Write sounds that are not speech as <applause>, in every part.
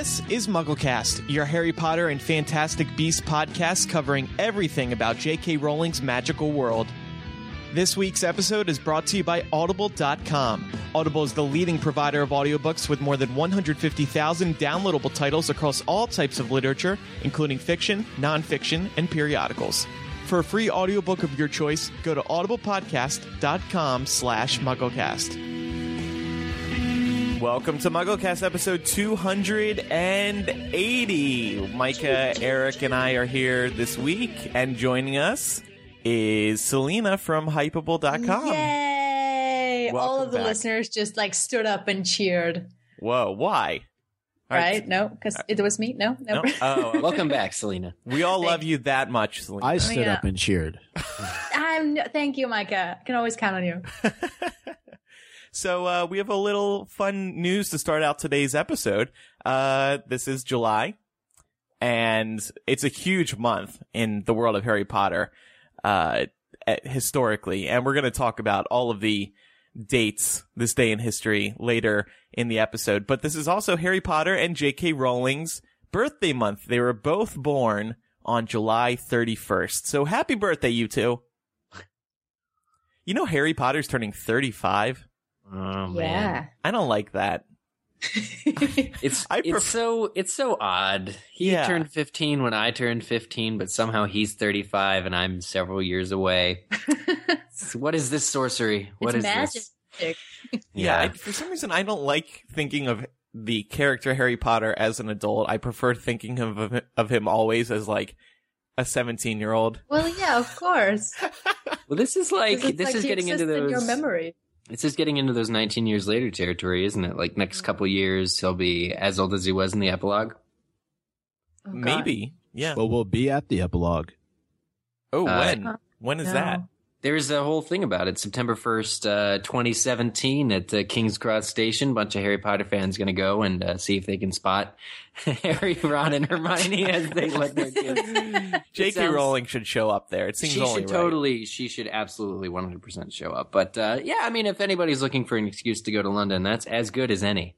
This is MuggleCast, your Harry Potter and Fantastic Beasts podcast covering everything about J.K. Rowling's magical world. This week's episode is brought to you by Audible.com. Audible is the leading provider of audiobooks with more than 150,000 downloadable titles across all types of literature, including fiction, nonfiction, and periodicals. For a free audiobook of your choice, go to audiblepodcast.com slash mugglecast. Welcome to MuggleCast episode 280. Micah, Eric, and I are here this week, and joining us is Selena from Hypable.com. Yay! All of the back. listeners just like stood up and cheered. Whoa, why? All Right? No, because uh, it was me. No, no. No? Oh, Welcome back, Selena. we all love you that much, Selena. I oh, stood yeah. up and cheered. I'm. Thank you, Micah. I can always count on you. <laughs> So uh, we have a little fun news to start out today's episode. Uh, this is July, and it's a huge month in the world of Harry Potter, uh, historically. And we're going to talk about all of the dates this day in history later in the episode. But this is also Harry Potter and J.K. Rowling's birthday month. They were both born on July 31st. So happy birthday, you two. You know Harry Potter's turning 35? Oh man, Yeah. I don't like that. <laughs> it's I it's so it's so odd. He Yeah. turned fifteen when I turned fifteen, but somehow he's thirty five and I'm several years away. <laughs> what is this sorcery? What is it's magic. this? Yeah, I, for some reason I don't like thinking of the character Harry Potter as an adult. I prefer thinking of of, of him always as like a 17-year-old. Well, yeah, of course. <laughs> well, this is like this like is getting into exists in your memory. This just getting into those nineteen years later territory, isn't it? Like next couple years, he'll be as old as he was in the epilogue. Oh, Maybe. Yeah. But we'll be at the epilogue. Oh, Uh, when? When is No. that? There's a whole thing about it. September 1st, uh, 2017 at uh, King's Cross Station. bunch of Harry Potter fans going to go and uh, see if they can spot <laughs> Harry, Ron, and Hermione as they <laughs> let their kids. J.K. sounds- Rowling should show up there. It seems She only should right. totally, she should absolutely 100% show up. But uh, yeah, I mean, if anybody's looking for an excuse to go to London, that's as good as any.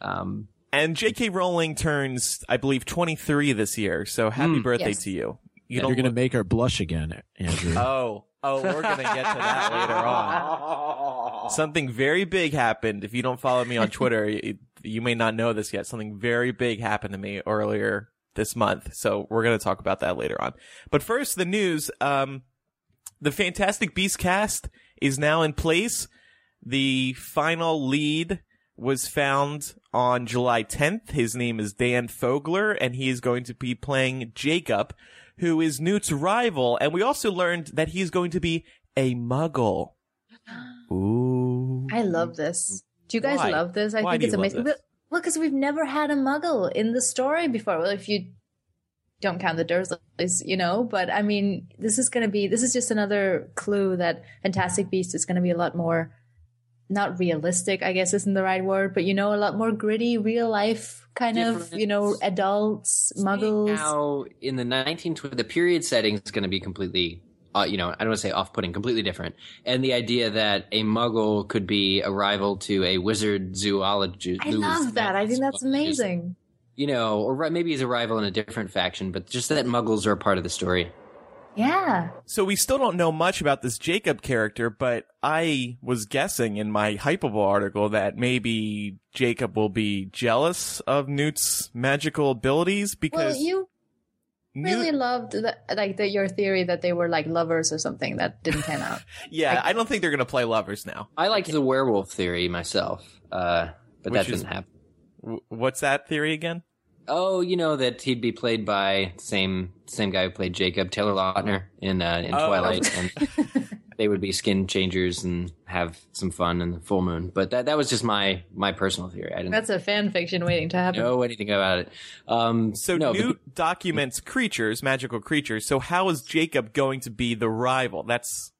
Um, And J.K. Rowling turns, I believe, 23 this year. So happy Mm. birthday Yes. to you. You You're going to make her blush again, Andrew. Oh, oh, we're gonna get to that later on. <laughs> Something very big happened. If you don't follow me on Twitter, <laughs> you, you may not know this yet. Something very big happened to me earlier this month. So we're gonna talk about that later on. But first, the news. Um, the Fantastic Beast cast is now in place. The final lead was found on July 10th. His name is Dan Fogler, and he is going to be playing Jacob, who is Newt's rival. And we also learned that he's going to be a muggle. <gasps> Ooh. I love this. Do you guys Why? love this? I Why think it's amazing. Well, because we've never had a muggle in the story before. Well, if you don't count the Dursleys, you know. But I mean, this is going to be. This is just another clue that Fantastic Beasts is going to be a lot more, not realistic. I guess isn't the right word, but you know, a lot more gritty, real life kind of. You know, adults, muggles. Now, in the 1920, the period setting is going to be completely, uh, you know, I don't want to say off-putting, completely different. And the idea that a muggle could be a rival to a wizard zoologist. I love that. I think that's amazing. You know, or maybe he's a rival in a different faction, but just that muggles are a part of the story. Yeah. So we still don't know much about this Jacob character, but I was guessing in my Hypable article that maybe Jacob will be jealous of Newt's magical abilities because Well, you Newt- really loved the, like the, your theory that they were like lovers or something that didn't pan out. <laughs> yeah, I don't think they're going to play lovers now. I liked the werewolf theory myself, uh, but Which that is- didn't happen. W- what's that theory again? Oh, you know that he'd be played by same same guy who played Jacob, Taylor Lautner in uh, in Oh. Twilight, and <laughs> they would be skin changers and have some fun in the full moon. But that that was just my my personal theory. I didn't That's a fan fiction waiting to happen. know anything about it. Um, So no, but Newt documents creatures, magical creatures. So how is Jacob going to be the rival? That's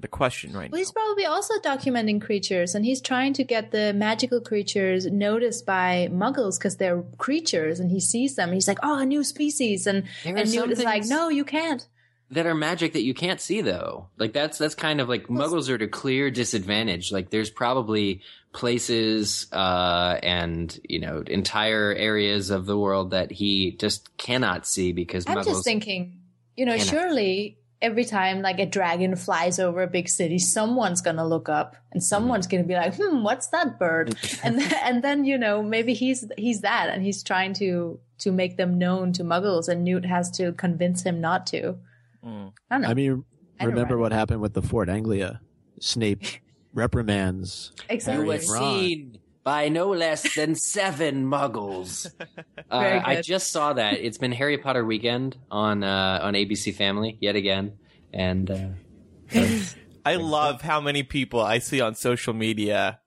the question right Well, now. he's probably also documenting creatures, and he's trying to get the magical creatures noticed by Muggles because they're creatures, and he sees them. He's like, "Oh, a new species," and There and Newt is like, "No, you can't." that are magic that you can't see though. Like that's that's kind of like muggles are at a clear disadvantage. Like there's probably places uh and you know entire areas of the world that he just cannot see because I'm muggles just thinking, you know, cannot. surely every time like a dragon flies over a big city, someone's gonna look up and someone's gonna be like, "Hmm, what's that bird?" <laughs> and then, and then you know maybe he's he's that, and he's trying to to make them known to Muggles, and Newt has to convince him not to. Mm. I don't know. I mean, I remember what happened with the Ford Anglia? Snape <laughs> reprimands. Exactly. you were Harry and Ron. seen by no less than seven muggles. <laughs> Uh, I just saw that. It's been Harry Potter weekend on uh, on ABC Family yet again, and uh, I love how many people I see on social media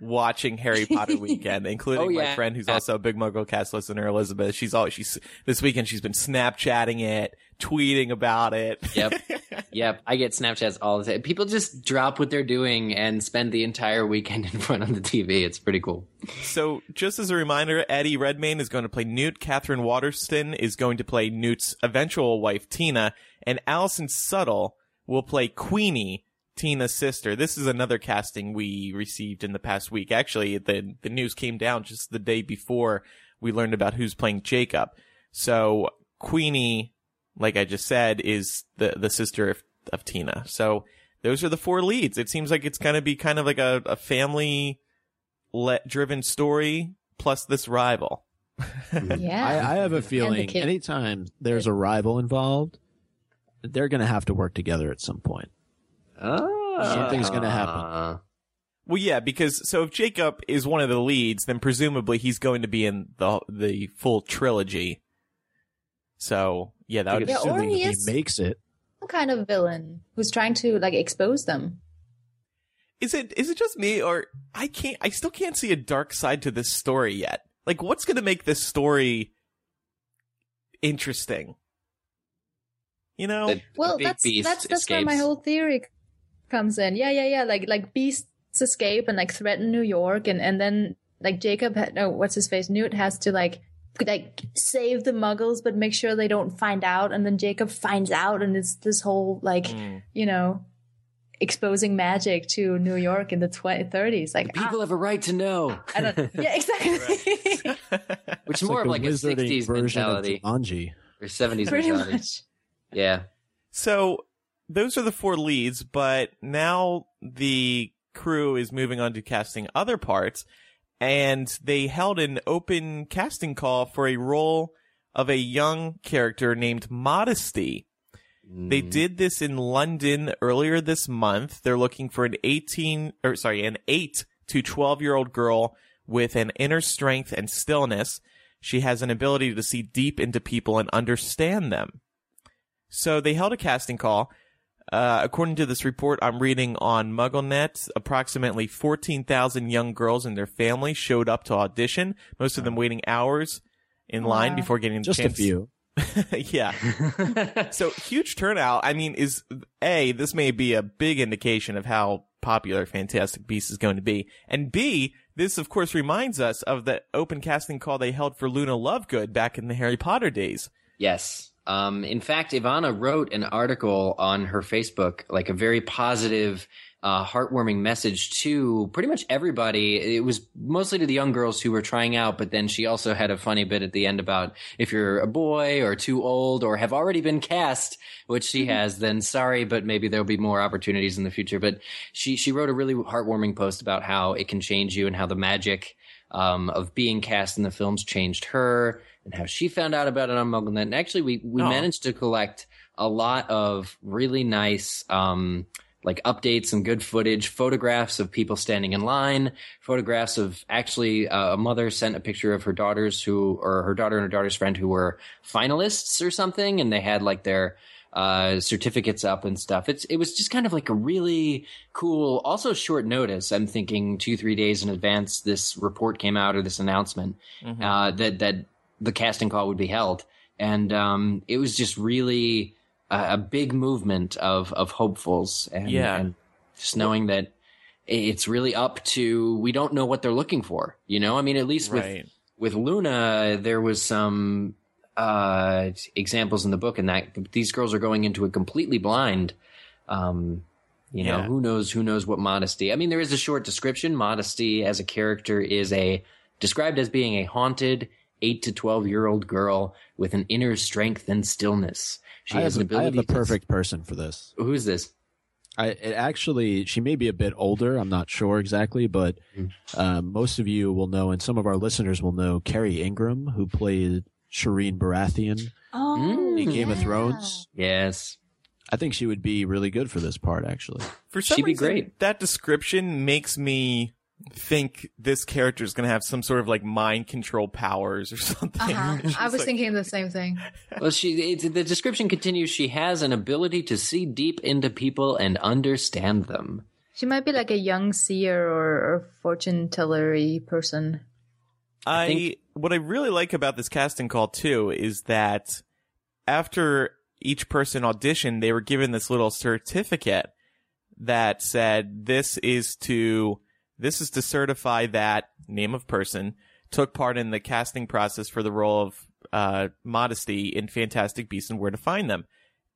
watching Harry Potter <laughs> weekend, including Oh, my friend who's also a big MuggleCast listener, Elizabeth. She's always she's this weekend she's been Snapchatting it, tweeting about it. Yep. <laughs> Yep, I get Snapchats all the time. People just drop what they're doing and spend the entire weekend <laughs> in front of the TV. It's pretty cool. So, just as a reminder, Eddie Redmayne is going to play Newt. Katherine Waterston is going to play Newt's eventual wife, Tina. And Alison Sudol will play Queenie, Tina's sister. This is another casting we received in the past week. Actually, the, the news came down just the day before we learned about who's playing Jacob. So, Queenie, like I just said, is the, the sister of, of Tina. So, those are the four leads. It seems like it's going to be kind of like a, a family let driven story plus this rival. Hmm. yeah. I, I have a feeling kid. anytime there's a rival involved, they're going to have to work together at some point. Ah. Something's gonna happen. Well, yeah, because so if Jacob is one of the leads, then presumably he's going to be in the the full trilogy. So yeah, that would Yeah, or Assuming he he makes it. Some kind of villain who's trying to like expose them. is it is it just me or I can't I still can't see a dark side to this story yet. Like, what's going to make this story interesting? You know, The- the Well, big that's beast that's that's where my whole theory comes in. Yeah, yeah, yeah. Like like beasts escape and like threaten New York, and and then like Jacob, ha- no, what's his face? Newt has to like like save the Muggles, but make sure they don't find out. And then Jacob finds out, and it's this whole like Mm. you know exposing magic to New York in the 20, 30s. Like People have a right to know. ah, I don't, yeah, <laughs> exactly. Which is It's more of like a 60s version mentality of Jumanji. or 70s Pretty mentality. much. Yeah. So those are the four leads, but now the crew is moving on to casting other parts, and they held an open casting call for a role of a young character named Modesty. They Mm. did this in London earlier this month. They're looking for an 18 or sorry, an 8 to 12 year old girl with an inner strength and stillness. She has an ability to see deep into people and understand them. So they held a casting call. Uh, according to this report I'm reading on MuggleNet, approximately 14,000 young girls and their families showed up to audition, most of them waiting hours in line Wow. before getting a Just a chance. few. <laughs> yeah. <laughs> So huge turnout. I mean, is A, this may be a big indication of how popular Fantastic Beasts is going to be. And B, this of course reminds us of the open casting call they held for Luna Lovegood back in the Harry Potter days. Yes. Um, in fact, Evanna wrote an article on her Facebook, like a very positive, uh, heartwarming message to pretty much everybody. It was mostly to the young girls who were trying out, but then she also had a funny bit at the end about if you're a boy or too old or have already been cast, which she has, then sorry, but maybe there'll be more opportunities in the future. But she, she wrote a really heartwarming post about how it can change you and how the magic um, of being cast in the films changed her and how she found out about it on MuggleNet. And actually, we, we Oh. managed to collect a lot of really nice, um, like updates and good footage, photographs of people standing in line, photographs of actually uh, a mother sent a picture of her daughters who, or her daughter and her daughter's friend who were finalists or something, and they had like their uh, certificates up and stuff. It's it was just kind of like a really cool, also short notice. I'm thinking two three days in advance this report came out or this announcement uh, that that the casting call would be held, and um, it was just really a, a big movement of of hopefuls and, Yeah. and just knowing that it's really up to we don't know what they're looking for. You know, I mean, at least with with Luna, there was some uh, examples in the book, and that these girls are going into it completely blind. Um, you know, Yeah. who knows? Who knows what modesty? I mean, there is a short description. Modesty as a character is a described as being a haunted eight to twelve year old girl with an inner strength and stillness. She I has have, an I have the to- perfect person for this. Who's this? I it actually she may be a bit older. I'm not sure exactly, but um, most of you will know, and some of our listeners will know Kerry Ingram, who played Shireen Baratheon Oh, in Game of. Thrones. Yes. I think she would be really good for this part. Actually, For some She'd be great. that description makes me think this character is going to have some sort of like mind control powers or <laughs> something. Uh-huh. I was like- thinking the same thing. <laughs> Well, she it, the description continues. She has an ability to see deep into people and understand them. She might be like a young seer or, or fortune tellery person. I, think- what I really like about this casting call too is that after each person auditioned, they were given this little certificate that said this is to this is to certify that name of person took part in the casting process for the role of uh, modesty in Fantastic Beasts and Where to Find Them.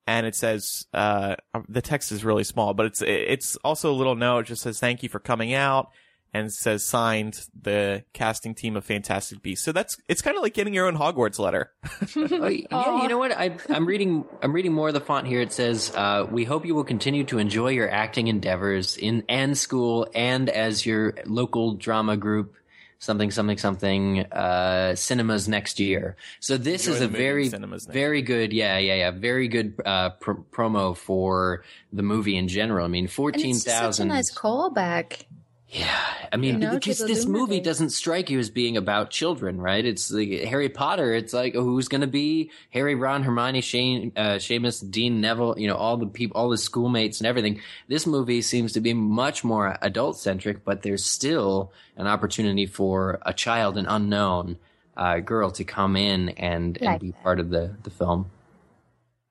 And it says uh, the text is really small, but it's it's also a little note. It just says thank you for coming out and says signed the casting team of Fantastic Beasts. So that's it's kind of like getting your own Hogwarts letter. <laughs> Oh, yeah, you know what? I, I'm reading. I'm reading more of the font here. It says, uh, "We hope you will continue to enjoy your acting endeavors in and school and as your local drama group." Something, something, something. Uh, cinemas next year. So this Enjoy is a movie very, cinemas very good. Yeah, yeah, yeah. Very good uh, pr- promo for the movie in general. I mean, And fourteen it's such a nice callback. Yeah, I mean, You know, because this movie luminary. doesn't strike you as being about children, right? It's like Harry Potter. It's like oh, who's going to be Harry, Ron, Hermione, Shane, uh, Seamus, Dean, Neville. You know, all the people, all the schoolmates, and everything. This movie seems to be much more adult centric, but there's still an opportunity for a child, an unknown uh, girl, to come in and and be that. part of the the film.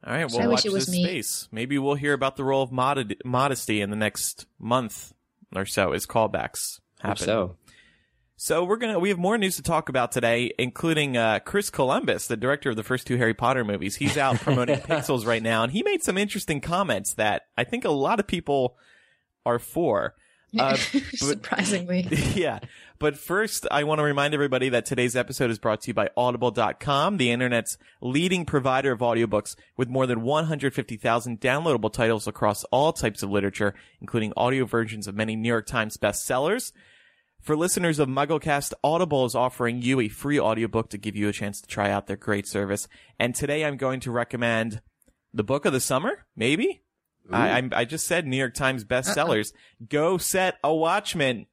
All right, I we'll wish watch it was this me. space. Maybe we'll hear about the role of mod- modesty in the next month or so is callbacks happen. So So we're gonna we have more news to talk about today, including uh, Chris Columbus, the director of the first two Harry Potter movies. He's out promoting <laughs> Pixels right now, and he made some interesting comments that I think a lot of people are for. Uh, <laughs> but- Surprisingly. <laughs> yeah. But first, I want to remind everybody that today's episode is brought to you by Audible.com, the internet's leading provider of audiobooks with more than 150,000 downloadable titles across all types of literature, including audio versions of many New York Times bestsellers. For listeners of MuggleCast, Audible is offering you a free audiobook to give you a chance to try out their great service. And today I'm going to recommend the book of the summer, maybe? I, I'm- I just said New York Times bestsellers. Go Set a Watchman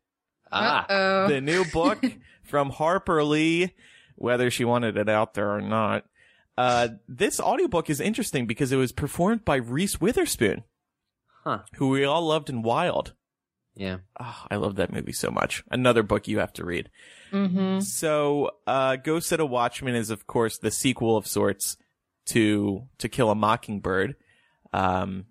ah, Uh-oh. the new book <laughs> from Harper Lee, whether she wanted it out there or not. Uh, this audiobook is interesting because it was performed by Reese Witherspoon, Huh. who we all loved in Wild. yeah. Oh, I love that movie so much. Another book you have to read. Mm-hmm. So, uh, Go Set a Watchman is, of course, the sequel of sorts to To Kill a Mockingbird. Um,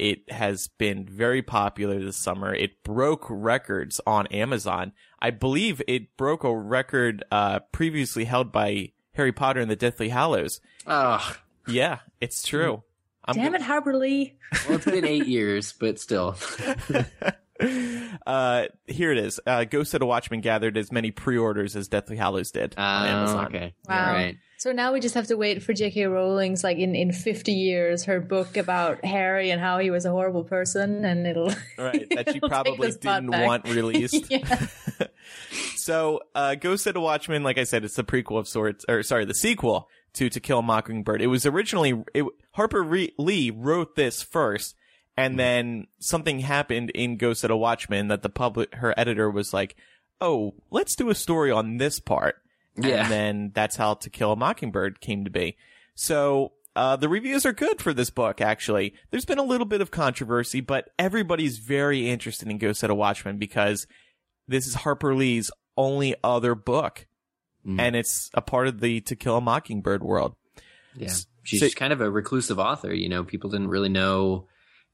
it has been very popular this summer. It broke records on Amazon. I believe it broke a record uh, previously held by Harry Potter and the Deathly Hallows. Oh, Yeah, it's true. I'm Damn it, Harper Lee. well, it's been eight years, but still. <laughs> uh, here it is. Uh, Ghost of a Watchman gathered as many pre-orders as Deathly Hallows did on Amazon. okay. Wow. All right. So now we just have to wait for J.K. Rowling's, like in, in 50 years, her book about Harry and how he was a horrible person, and it'll. Right, that she <laughs> it'll take probably didn't want released. <laughs> <laughs> So, uh, Ghost of the Watchmen, like I said, it's the prequel of sorts, or sorry, the sequel to To Kill a Mockingbird. It was originally, it, Harper Re- Lee wrote this first, and then something happened in Ghost of the Watchmen that the public, her editor was like, oh, let's do a story on this part. Yeah. And then that's how To Kill a Mockingbird came to be. So, uh, the reviews are good for this book, actually. There's been a little bit of controversy, but everybody's very interested in Ghost of a Watchman because this is Harper Lee's only other book. Mm. And it's a part of the To Kill a Mockingbird world. Yeah. She's So- kind of a reclusive author, you know, people didn't really know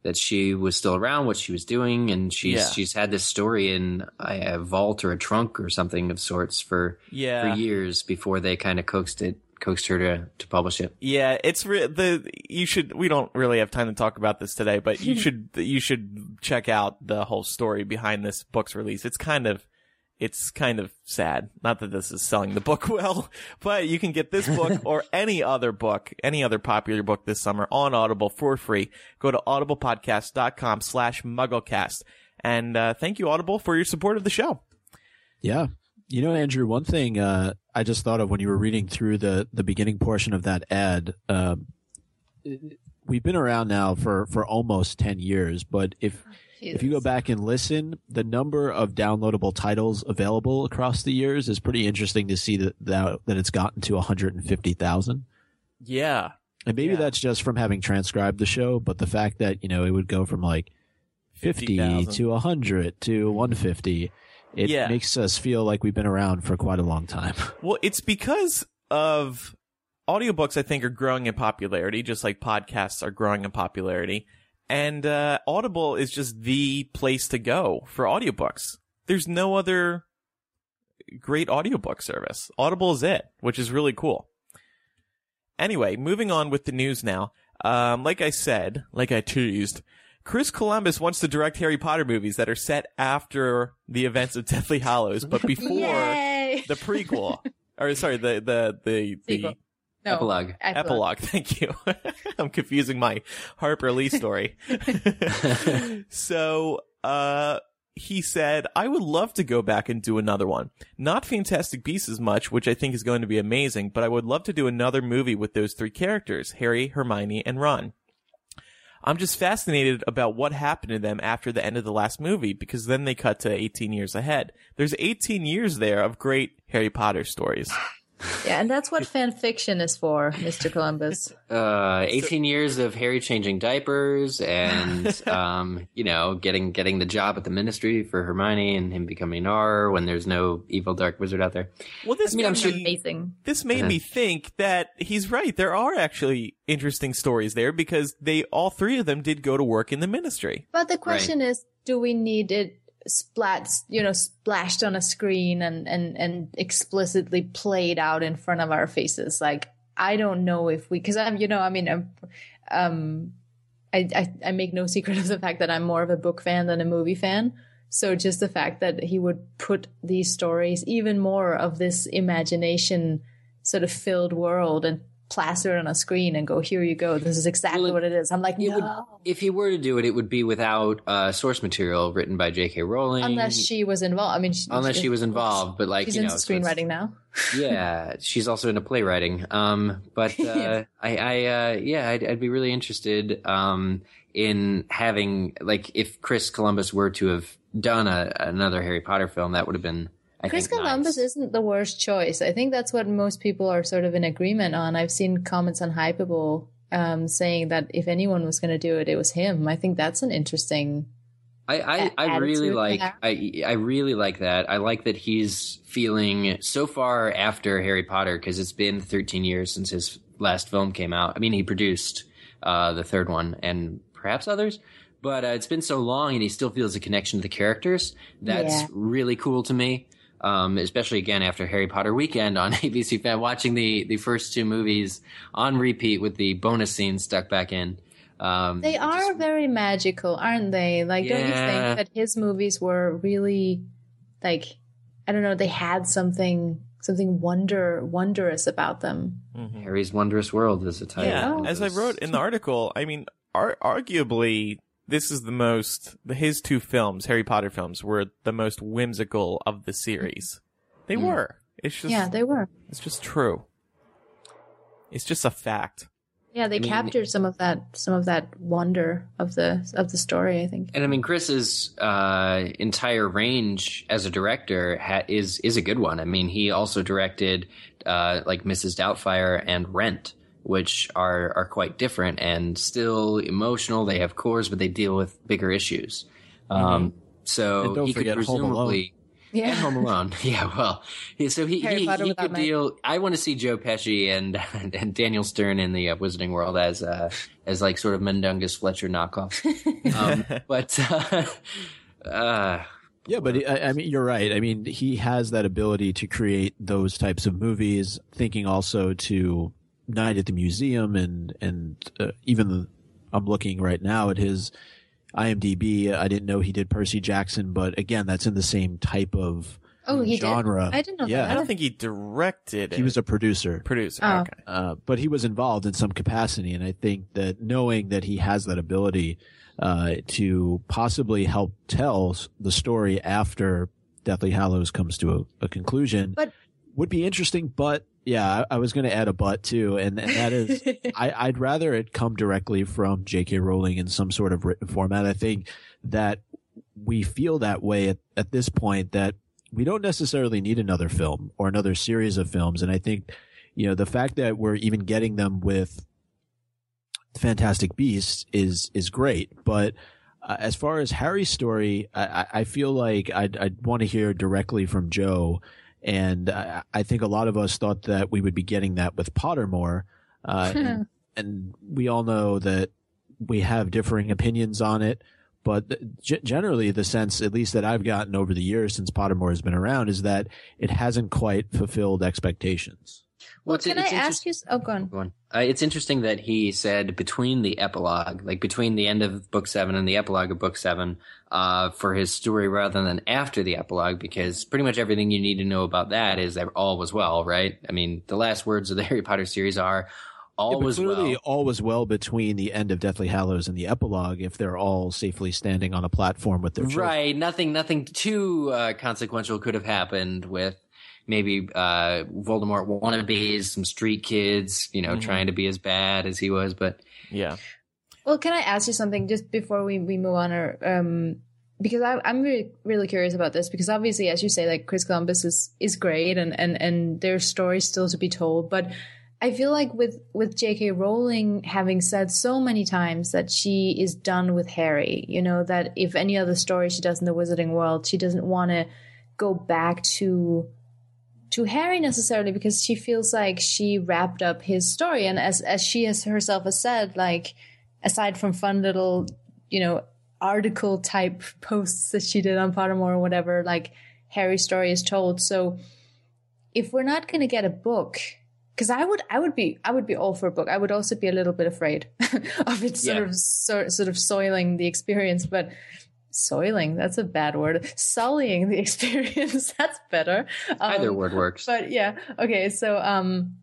that she was still around, what she was doing, and she's Yeah. she's had this story in a, vault or a trunk or something of sorts for Yeah. for years before they kind of coaxed it coaxed her to to publish it. Yeah, it's re- the you should. We don't really have time to talk about this today, but you <laughs> should you should check out the whole story behind this book's release. It's kind of it's kind of sad. Not that this is selling the book <laughs> well, but you can get this book <laughs> or any other book, any other popular book this summer on Audible for free. Go to audiblepodcast.com slash mugglecast. And uh, thank you, Audible, for your support of the show. Yeah. You know, Andrew, one thing uh, I just thought of when you were reading through the, the beginning portion of that ad, um, we've been around now for, for almost 10 years, but if, if you go back and listen, the number of downloadable titles available across the years is pretty interesting to see that, that, that it's gotten to 150,000. Yeah. And maybe Yeah. that's just from having transcribed the show, but the fact that, you know, it would go from like 50 50,000. to 100 to 150, it Yeah. makes us feel like we've been around for quite a long time. <laughs> Well, it's because of audiobooks, I think, are growing in popularity, just like podcasts are growing in popularity. And uh, Audible is just the place to go for audiobooks. There's no other great audiobook service. Audible is it, which is really cool. Anyway, moving on with the news now. Um, like I said, like I teased, Chris Columbus wants to direct Harry Potter movies that are set after the events of Deathly Hallows, but <laughs> before the prequel <laughs> or sorry the the the, the. No, Epilogue. epilogue <laughs> thank you <laughs> i'm confusing my harper lee story <laughs> so uh he said i would love to go back and do another one not fantastic beasts as much which i think is going to be amazing but i would love to do another movie with those three characters harry hermione and ron I'm just fascinated about what happened to them after the end of the last movie because then they cut to 18 years ahead. There's 18 years there of great Harry Potter stories. Yeah, and that's what fan fiction is for, Mr. Columbus. Uh, 18 years of Harry changing diapers and, <laughs> um, you know, getting, getting the job at the ministry for Hermione and him becoming Auror when there's no evil dark wizard out there. Well, this I mean, I'm made sure- Amazing. this made Yeah. me think that he's right. There are actually interesting stories there because they all three of them did go to work in the ministry. But the question is, do we need it splat, you know, splashed on a screen and, and, and explicitly played out in front of our faces? Like, I don't know if we, cause I'm, you know, I mean, I'm, um, I, I, I make no <laughs> secret of the fact that I'm more of a book fan than a movie fan. So just the fact that he would put these stories, even more of this imagination sort of filled world and plaster it on a screen and go, here you go. This is exactly Well, what it is. I'm like, no. would- If he were to do it, it would be without uh, source material written by J.K. Rowling. Unless she was involved. I mean, she, unless she was involved, but like She's you know, into so screenwriting now. <laughs> yeah, she's also into playwriting. Um, but <laughs> uh, I, I, uh, yeah, I'd, I'd be really interested um, in having like if Chris Columbus were to have done a, another Harry Potter film, that would have been. I Chris Columbus nice. isn't the worst choice. I think that's what most people are sort of in agreement on. I've seen comments on Hypable um, saying that if anyone was going to do it, it was him. I think that's an interesting. I, I, I really like. I I really like that. I like that he's feeling so far after Harry Potter because it's been 13 years since his last film came out. I mean, he produced uh, the third one and perhaps others, but uh, it's been so long and he still feels a connection to the characters. That's Yeah. really cool to me. Um, especially again after Harry Potter weekend on <laughs> ABC Fan, watching the the first two movies on repeat with the bonus scenes stuck back in. Um, They are just- very magical, aren't they? Like, don't you think that his movies were really, like, I don't know, they had something something wonder wondrous about them. Harry's Wondrous World is a title. Yeah, as I wrote in the article, I mean, ar- arguably, this is the most, his two films, Harry Potter films, were the most whimsical of the series. They Mm. were. It's just, yeah, they were. it's just true. It's just a fact. Yeah, they I mean- captured some of that some of that wonder of the of the story. I think. And I mean, Chris's uh, entire range as a director ha- is is a good one. I mean, he also directed uh, like Mrs. Doubtfire and Rent, which are are quite different and still emotional. They have cores, but they deal with bigger issues. Um, so And don't he could forget Home Alone. presumably. Yeah. And Home Alone, <laughs> yeah. Well, yeah, so he Harry he, Potter he could Meg. deal. I want to see Joe Pesci and <laughs> and Daniel Stern in the uh, Wizarding World as uh, as like sort of Mundungus Fletcher knockoff. <laughs> um, but uh, uh, Yeah, but I, I mean, you're right. I mean, he has that ability to create those types of movies. Thinking also to Night at the Museum, and and uh, even the, I'm looking right now at his IMDb. I didn't know he did Percy Jackson, but again, that's in the same type of Oh, he genre. did. I didn't know Yeah. that. I don't think he directed it. he was a producer. producer. Oh. Okay. uh, but he was involved in some capacity, and I think that knowing that he has that ability uh, to possibly help tell the story after Deathly Hallows comes to a, a conclusion But- would be interesting. But yeah, I, I was going to add a but too, and, and that is <laughs> I, I'd rather it come directly from J.K. Rowling in some sort of written format. I think that we feel that way at, at this point that we don't necessarily need another film or another series of films. And I think, you know, the fact that we're even getting them with Fantastic Beasts is, is great. But uh, as far as Harry's story, I, I- I feel like I'd, I'd want to hear directly from Joe. And I, I think a lot of us thought that we would be getting that with Pottermore. Uh, <laughs> and, and we all know that we have differing opinions on it. But g- generally, the sense, at least that I've gotten over the years since Pottermore has been around, is that it hasn't quite fulfilled expectations. Well, it's- can I it's ask you? Oh, go on. Go on. Uh, it's interesting that he said between the epilogue, like between the end of book seven and the epilogue of book seven, uh, for his story rather than after the epilogue, because pretty much everything you need to know about that is that all was well, right? I mean, the last words of the <laughs> Harry Potter series are all Yeah, but was clearly, well. all was well between the end of Deathly Hallows and the epilogue if they're all safely standing on a platform with their children. Right. Nothing, nothing too uh, consequential could have happened with maybe uh, Voldemort wannabes, some street kids, you know, Mhm. trying to be as bad as he was. But Yeah. Well, can I ask you something just before we, we move on, or um, because I, I'm really really curious about this because obviously, as you say, like Chris Columbus is is great, and and and there's stories still to be told, but I feel like with with J.K. Rowling having said so many times that she is done with Harry, you know that if any other story she does in the Wizarding world, she doesn't want to go back to to Harry necessarily because she feels like she wrapped up his story, and as as she has herself has said, like aside from fun little, you know, article type posts that she did on Pottermore or whatever, like Harry's story is told. So if we're not going to get a book, because I would, I would be, I would be all for a book. I would also be a little bit afraid <laughs> of it sort Yeah. of, sort, sort of soiling the experience, but. Soiling, that's a bad word. Sullying the <laughs> experience, that's better. either Um, word works. but yeah okay so um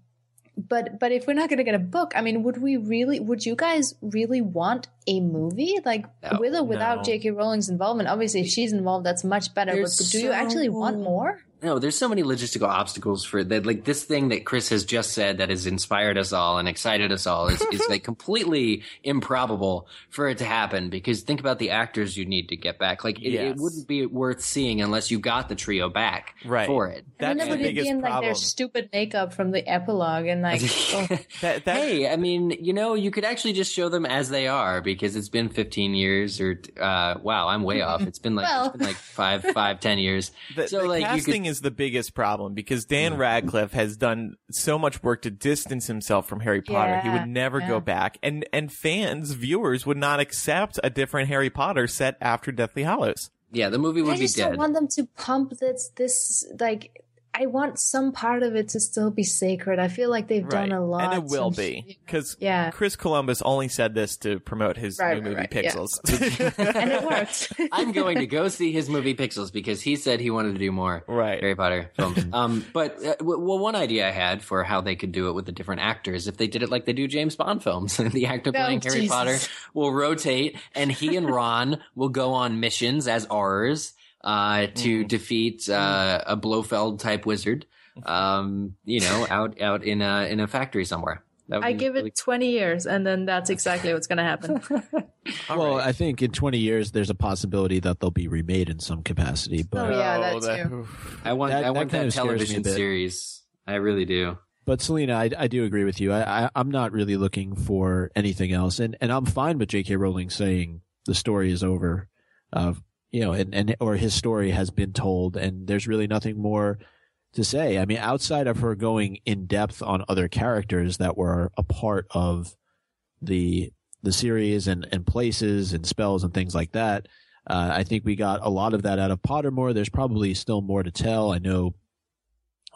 but but if we're not going to get a book i mean would we really would you guys really want a movie like No, with or without no. jk rowling's involvement obviously if she's involved that's much better There's but do you actually want more No, there's so many logistical obstacles for that. Like this thing that Chris has just said that has inspired us all and excited us all is, is like <laughs> completely improbable for it to happen. Because think about the actors you need to get back. Like it, it wouldn't be worth seeing unless you got the trio back Right. for it. and That's then the it would be biggest in like problem. their stupid makeup from the epilogue and like <laughs> oh, That, that, hey, I mean, you know, you could actually just show them as they are because it's been 15 years or, uh, wow, I'm way <laughs> off. It's been like, Well. it's been like five, five, ten years. The, so the like you could, is the biggest problem because Dan mm. Radcliffe has done so much work to distance himself from Harry Potter. he would never yeah. go back, and and fans, viewers would not accept a different Harry Potter set after Deathly Hallows. yeah, the movie i would be just dead. don't want them to pump this this like I want some part of it to still be sacred. I feel like they've done a lot. and it will be because Yeah. Chris Columbus only said this to promote his Right, new right, movie right, yeah. Pixels. <laughs> <laughs> and it worked. <laughs> I'm going to go see his movie Pixels because he said he wanted to do more Right. Harry Potter films. um, but uh, w- well, one idea I had for how they could do it with the different actors, if they did it like they do James Bond films, the actor Oh, playing Harry Jesus. Potter will rotate, and he and Ron will go on missions as Aurors uh, to Mm. defeat uh, a Blofeld type wizard. Um, you know, out out in a in a factory somewhere. That would I give really it 20 years and then that's exactly what's going to happen. <laughs> Well, right. I think in 20 years, there's a possibility that they'll be remade in some capacity. But Oh, yeah, Oh, that too. I want That- I want kind that of scares me a television series. I really do. But Selena, I, I do agree with you. I, I, I'm not really looking for anything else, and and I'm fine with J.K. Rowling saying the story is over, uh, you know, and, and or his story has been told, and there's really nothing more to say. I mean, outside of her going in depth on other characters that were a part of the the series and and places and spells and things like that, Uh, I think we got a lot of that out of Pottermore. There's probably still more to tell. I know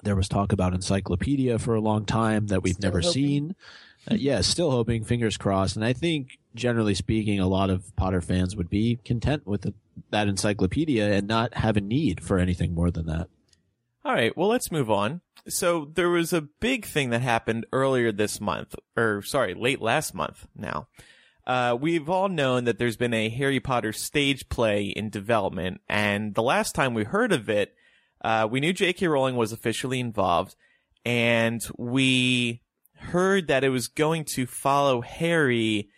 there was talk about Encyclopedia for a long time that we've Still never hoping. seen. <laughs> Uh, yeah, still hoping, fingers crossed. And I think, generally speaking, a lot of Potter fans would be content with the, that Encyclopedia and not have a need for anything more than that. All right, well, let's move on. So there was a big thing that happened earlier this month, or sorry, late last month now. Uh, we've all known that there's been a Harry Potter stage play in development, and the last time we heard of it, uh, we knew J.K. Rowling was officially involved, and we heard that it was going to follow Harry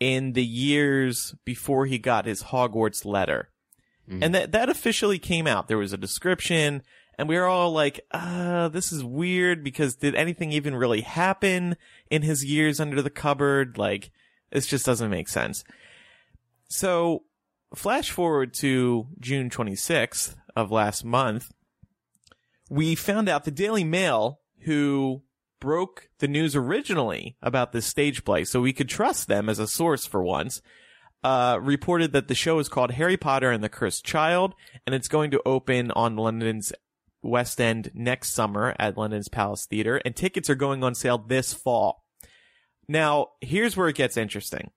in the years before he got his Hogwarts letter. And that, that officially came out. There was a description and we were all like, uh, this is weird because did anything even really happen in his years under the cupboard? Like, this just doesn't make sense. So, flash forward to June 26th of last month, we found out the Daily Mail, who broke the news originally about this stage play, so we could trust them as a source for once, uh, reported that the show is called Harry Potter and the Cursed Child, and it's going to open on London's West End next summer at London's Palace Theatre, and tickets are going on sale this fall. Now, here's where it gets interesting.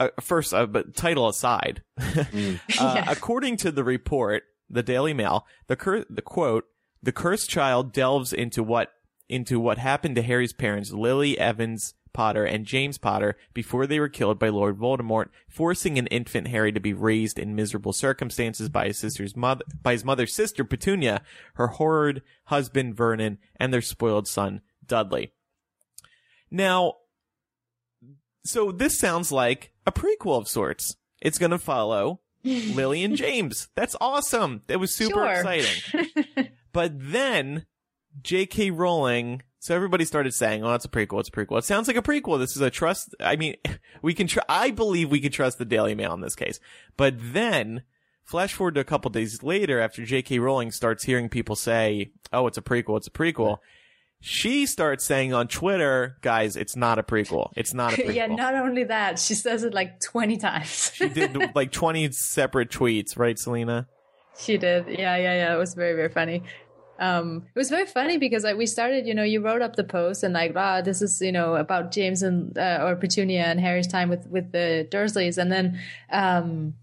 Uh, first, uh, but title aside, <laughs> uh, <laughs> Yeah. according to the report, the Daily Mail, the cur- the quote, the cursed child delves into what into what happened to Harry's parents, Lily Evans Potter and James Potter, before they were killed by Lord Voldemort, forcing an infant Harry to be raised in miserable circumstances by his sister's mother, by his mother's sister Petunia, her horrid husband Vernon, and their spoiled son Dudley. Now, so this sounds like a prequel of sorts. It's going to follow <laughs> Lily and James. That's awesome. That was super Sure. exciting. <laughs> But then J.K. Rowling, so everybody started saying, "Oh, it's a prequel. It's a prequel." It sounds like a prequel. This is a trust. I mean, <laughs> we can. Tr- I believe we can trust the Daily Mail in this case. But then, flash forward to a couple days later, after J.K. Rowling starts hearing people say, "Oh, it's a prequel. It's a prequel." She starts saying on Twitter, "Guys, it's not a prequel. It's not a <laughs> prequel." yeah, not only that, she says it like 20 times. she did <laughs> like twenty separate tweets, right, Selena? She did. Yeah, yeah, yeah. It was very, very funny. Um, it was very funny because like we started, you know, you wrote up the post and like, ah, this is, you know, about James and uh, or Petunia and Harry's time with with the Dursleys, and then um,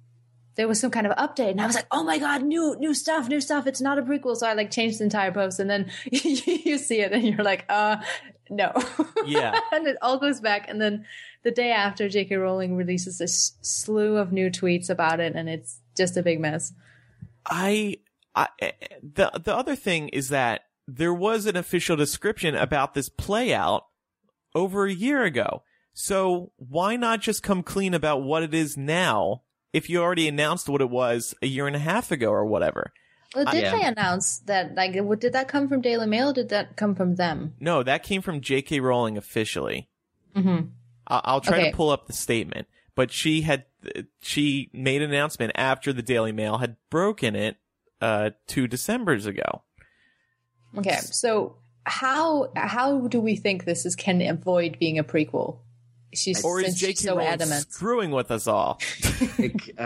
there was some kind of update, and I was like, oh my god, new new stuff, new stuff. It's not a prequel, so I like changed the entire post, and then <laughs> you see it, and you're like, uh, no, Yeah. <laughs> and it all goes back, and then the day after, J.K. Rowling releases this slew of new tweets about it, and it's just a big mess. I, I, the the other thing is that there was an official description about this play out over a year ago. So why not just come clean about what it is now if you already announced what it was a year and a half ago or whatever? Well, did Yeah. they announce that? Like, did that come from Daily Mail? Or did that come from them? No, that came from J.K. Rowling officially. Mm-hmm. I'll, I'll try Okay. to pull up the statement, but she had she made an announcement after the Daily Mail had broken it uh, two December's ago. Okay, so how how do we think this is can avoid being a prequel? She's Or is J.K. so Rowling adamant. screwing with us all? <laughs> Uh,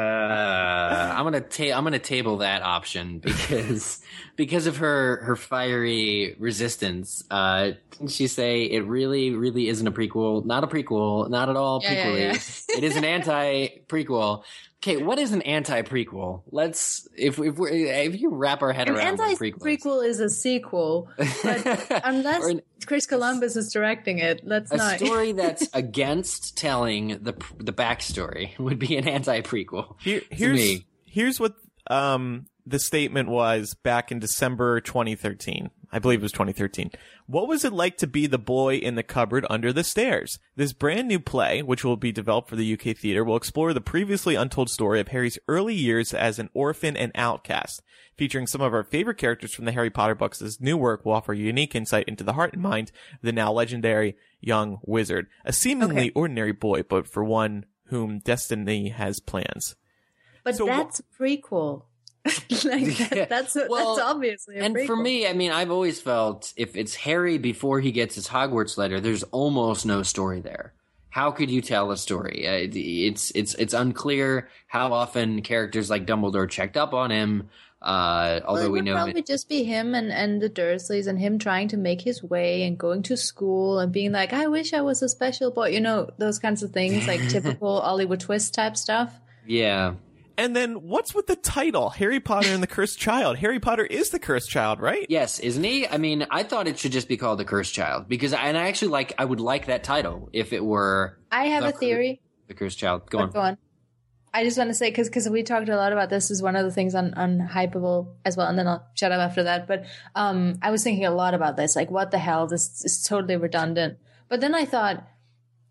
I'm gonna ta- I'm gonna table that option because because of her her fiery resistance. Uh, didn't she say it really really isn't a prequel? Not a prequel. Not at all Yeah, yeah, yeah. <laughs> it is an anti prequel. Okay, what is an anti prequel? Let's if if we if you wrap our head An around anti what prequel is. prequel is a sequel, but <laughs> unless an- Chris Columbus is directing it, let's a not. story <laughs> that's against telling the the backstory would be an anti prequel. Here, to here's me. here's what um the statement was back in December 2013. I believe it was 2013. What was it like to be the boy in the cupboard under the stairs? This brand new play, which will be developed for the UK theater, will explore the previously untold story of Harry's early years as an orphan and outcast. Featuring some of our favorite characters from the Harry Potter books, this new work will offer unique insight into the heart and mind of the now legendary young wizard. A seemingly Okay. ordinary boy, but for one whom destiny has plans. but so that's prequel. <laughs> like <laughs> that, that's Well, that's obviously a and for me, I mean, I've always felt if it's Harry before he gets his Hogwarts letter, there's almost no story there. how could you tell a story? Uh, it's it's it's unclear how often characters like Dumbledore checked up on him. Uh, although well, it we would know probably that, just be him and, and the Dursleys and him trying to make his way and going to school and being like, I wish I was a special boy. You know, those kinds of things, like <laughs> typical Hollywood twist type stuff. yeah, And then what's with the title? Harry Potter and the Cursed Child. Harry Potter is the Cursed Child, right? yes, isn't he? I mean, I thought it should just be called the Cursed Child because, I, and I actually like I would like that title if it were I have The a theory. the Cursed Child. Go But on. Go on. I just want to say because because we talked a lot about this is one of the things on on Hypable as well, and then I'll shut up after that. But um, I was thinking a lot about this, like what the hell? This is totally redundant. But then I thought,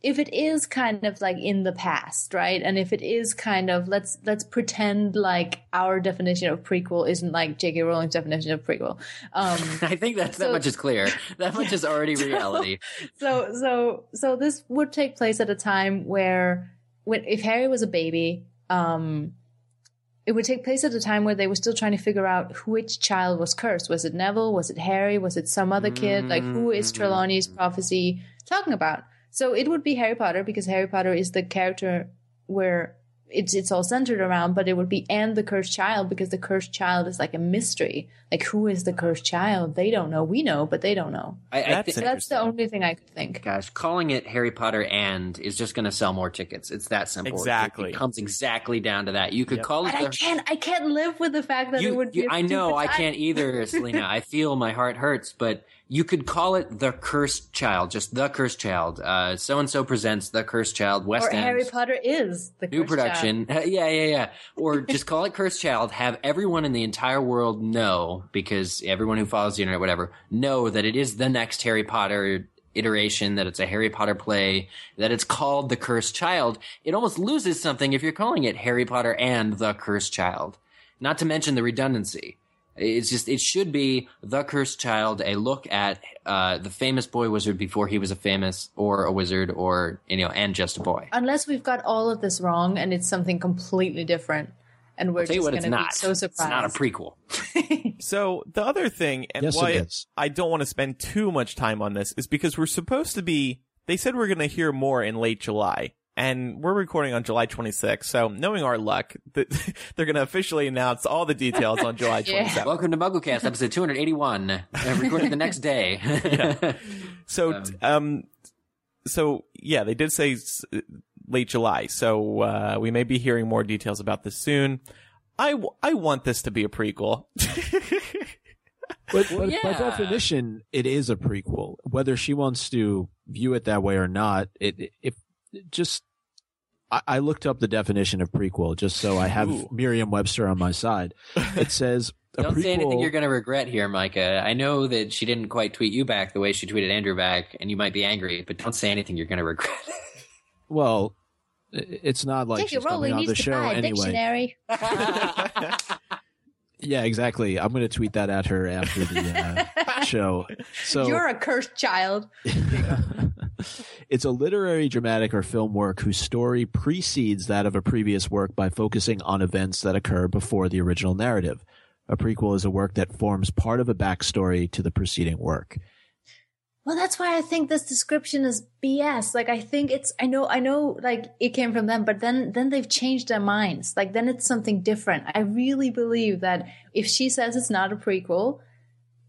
if it is kind of like in the past, right? And if it is kind of let's let's pretend like our definition of prequel isn't like J.K. Rowling's definition of prequel. Um, <laughs> I think that that much is clear. That much is already <laughs> reality. so so so this would take place at a time where when if Harry was a baby, um it would take place at a time where they were still trying to figure out which child was cursed. Was it Neville? Was it Harry? Was it some other kid? Like who is Trelawney's prophecy talking about? So it would be Harry Potter because Harry Potter is the character where it's it's all centered around, but it would be and the cursed child because the cursed child is like a mystery. Like who is the cursed child? They don't know. We know, but they don't know. I, I That's thi- So that's the only thing I could think. Gosh, calling it Harry Potter and is just going to sell more tickets. It's that simple. It- Exactly. It, comes exactly down to that. You could Yep. call it But I can't. I can't live with the fact that it You, would be. you, a I know I can't either, Selena. I feel my heart hurts, but you could call it the Cursed Child, just the Cursed Child. Uh, so and so presents the Cursed Child. West Or End. Harry Potter is the New production. <laughs> yeah, yeah, yeah. Or <laughs> just call it Cursed Child. Have everyone in the entire world know, because everyone who follows the internet, whatever, know that it is the next Harry Potter iteration, that it's a Harry Potter play, that it's called The Cursed Child. It almost loses something if you're calling it Harry Potter and The Cursed Child. Not to mention the redundancy. It's just, it should be The Cursed Child, a look at uh, the famous boy wizard before he was a famous or a wizard or, you know, and just a boy. Unless we've got all of this wrong and it's something completely different, and we're Tell you just going to be so surprised. It's not a prequel. <laughs> So the other thing, and Yes, why is. I don't want to spend too much time on this, is because we're supposed to be. They said we're going to hear more in late July, and we're recording on July 26th. So knowing our luck, th- <laughs> they're going to officially announce all the details on July <laughs> Yeah. Welcome to MuggleCast, episode 281, uh, recorded the next day. <laughs> So, um, so yeah, they did say s- late July. So uh, we may be hearing more details about this soon. I, w- I want this to be a prequel. But, but by definition, it is a prequel. Whether she wants to view it that way or not, it, it, it just. I, I looked up the definition of prequel just so I have Ooh. Merriam-Webster on my side. It <laughs> says a Don't prequel. say anything you're going to regret here, Micah. I know that she didn't quite tweet you back the way she tweeted Andrew back, and you might be angry, but don't say anything you're going to regret. <laughs> well, it's not like Take she's coming on needs the show a anyway. dictionary. <laughs> Yeah, exactly. I'm going to tweet that at her after the uh, show. So You're a cursed child. It's a literary, dramatic, or film work whose story precedes that of a previous work by focusing on events that occur before the original narrative. A prequel is a work that forms part of a backstory to the preceding work. Well, that's why I think this description is BS. Like, I think it's, I know, I know, like, it came from them, but then, then they've changed their minds. Like, then it's something different. I really believe that if she says it's not a prequel,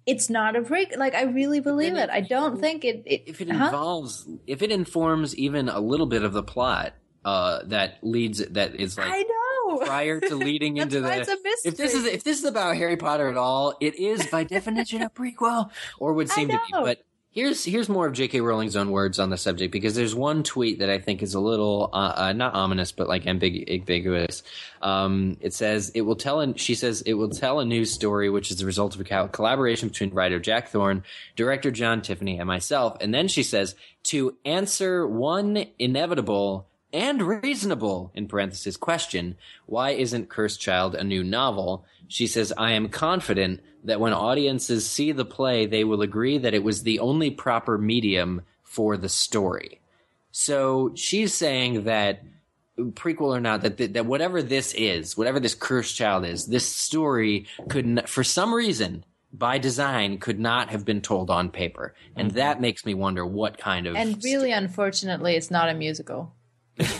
it's not a prequel. Like, I really believe it. I don't think it, it if it huh? involves, if it informs even a little bit of the plot, uh, that leads, that is like, I know. prior to <laughs> leading into the it's a mystery. if this is if this is about Harry Potter at all, it is by <laughs> definition a prequel, or would seem to be. But here's here's more of J.K. Rowling's own words on the subject because there's one tweet that I think is a little uh, uh, not ominous but like ambig- ambiguous. Um, it says it will tell, an, she says it will tell a news story which is the result of a co- collaboration between writer Jack Thorne, director John Tiffany, and myself. And then she says to answer one inevitable and reasonable in parenthesis question why isn't cursed child a new novel she says i am confident that when audiences see the play they will agree that it was the only proper medium for the story so she's saying that prequel or not that that whatever this is whatever this cursed child is this story could n- for some reason by design could not have been told on paper. And mm-hmm. that makes me wonder what kind of And really, unfortunately, it's not a musical.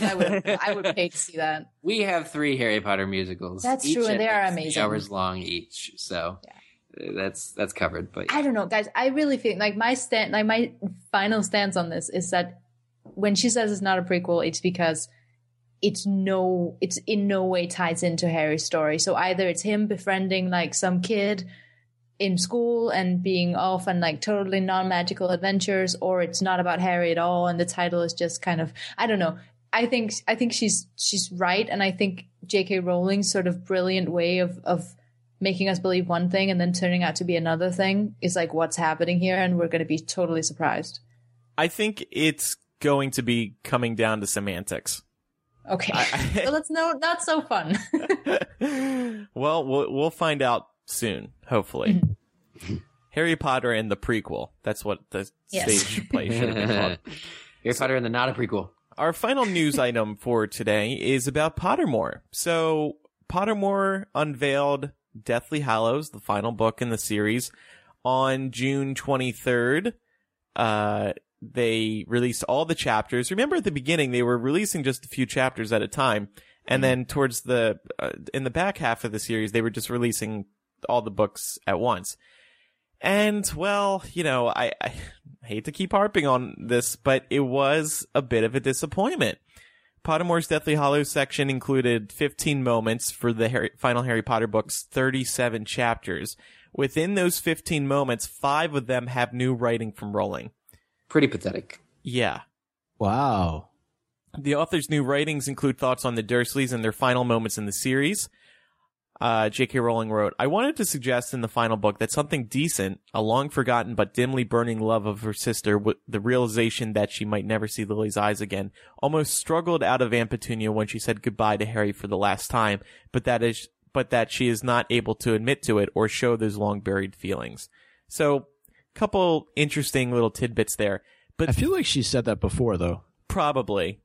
I would, I would pay to see that. we have three Harry Potter musicals. That's each true, and they are amazing. hours long each. So uh, that's that's covered. But I don't know, guys. I really feel like my stand, like my final stance on this is that when she says it's not a prequel, it's because it's no, it's in no way ties into Harry's story. So either it's him befriending like some kid in school and being off on like totally non-magical adventures, or it's not about Harry at all, and the title is just kind of, I don't know. I think I think she's she's right, and I think J.K. Rowling's sort of brilliant way of of making us believe one thing and then turning out to be another thing is like what's happening here, and we're going to be totally surprised. I think it's going to be coming down to semantics. Okay, I- so <laughs> that's no not so fun. <laughs> well, we'll we'll find out soon, hopefully. Mm-hmm. Harry Potter and the prequel. That's what the Yes. stage play should have been called. <laughs> Harry Potter and the not a prequel. Our final news <laughs> item for today is about Pottermore. So, Pottermore unveiled Deathly Hallows, the final book in the series, on June 23rd. Uh, they released all the chapters. Remember at the beginning, they were releasing just a few chapters at a time. And then towards the, uh, in the back half of the series, they were just releasing all the books at once. And well, you know, I, I hate to keep harping on this, but it was a bit of a disappointment. Pottermore's Deathly Hallows section included 15 moments for the Harry, final Harry Potter book's 37 chapters. Within those 15 moments, five of them have new writing from Rowling. Pretty pathetic. Yeah. Wow. The author's new writings include thoughts on the Dursleys and their final moments in the series. Uh, J.K. Rowling wrote, I wanted to suggest in the final book that something decent, a long forgotten but dimly burning love of her sister, with the realization that she might never see Lily's eyes again, almost struggled out of Aunt Petunia when she said goodbye to Harry for the last time, but that is, but that she is not able to admit to it or show those long buried feelings. So, couple interesting little tidbits there, but I feel like she said that before, though. probably,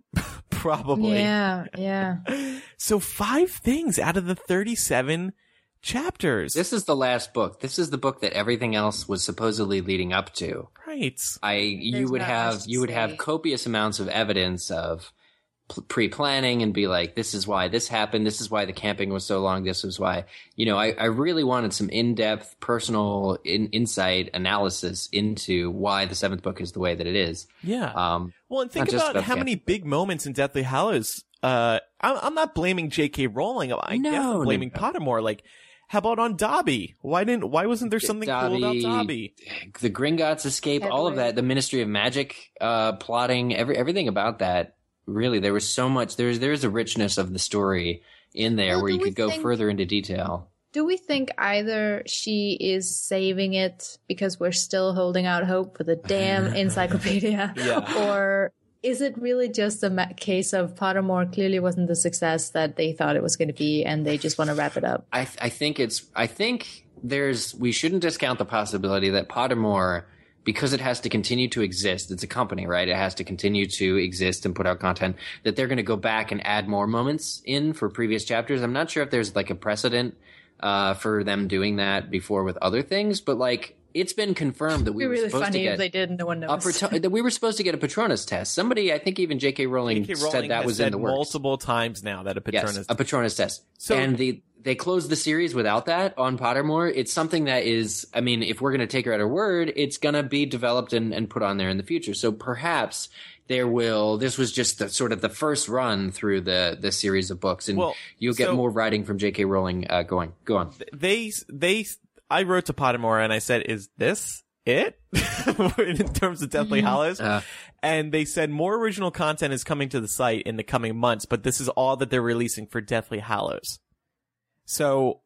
probably. yeah, yeah. <laughs> So five things out of the 37 chapters. This is the last book. This is the book that everything else was supposedly leading up to. right. I you There's would have you would have copious amounts of evidence of p- pre-planning and be like this is why this happened this is why the camping was so long this was why you know i, I really wanted some in-depth personal in, insight analysis into why the seventh book is the way that it is Yeah. um well, and think about about how the many big moments in Deathly Hallows. Uh, I'm, I'm not blaming J.K. Rowling. I No, guess I'm no, blaming no. Pottermore. Like, how about on Dobby? Why didn't? Why wasn't there something cool about Dobby? the Gringotts escape, all of that, the Ministry of Magic, uh, plotting, every everything about that. Really, there was so much. There's there's a richness of the story in there Well, where you could go think- further into detail. Do we think either she is saving it because we're still holding out hope for the damn <laughs> encyclopedia, Yeah. or is it really just a case of Pottermore clearly wasn't the success that they thought it was going to be, and they just want to wrap it up? I th- I think it's I think there's we shouldn't discount the possibility that Pottermore because it has to continue to exist it's a company right? It has to continue to exist and put out content that they're going to go back and add more moments in for previous chapters. I'm not sure if there's like a precedent uh, for them doing that before with other things but like it's been confirmed that we It'd be were really supposed funny to if they get did and no one a knows. Patro- <laughs> that we were supposed to get a Patronus test. Somebody, I think even J.K. Rowling, J.K. said Rowling that has was said in the works multiple times now that a Patronus. Yes, a Patronus test. So- and the they closed the series without that on Pottermore. It's something that is, I mean, if we're going to take her at her word, it's going to be developed and, and put on there in the future. So perhaps there will. This was just the sort of the first run through the the series of books, and Well, you'll get so- more writing from J.K. Rowling. Uh, going, go on. they they I wrote to Pottermore and I said, "Is this it <laughs> in terms of Deathly Hallows?" Uh, and they said more original content is coming to the site in the coming months, but this is all that they're releasing for Deathly Hallows. So,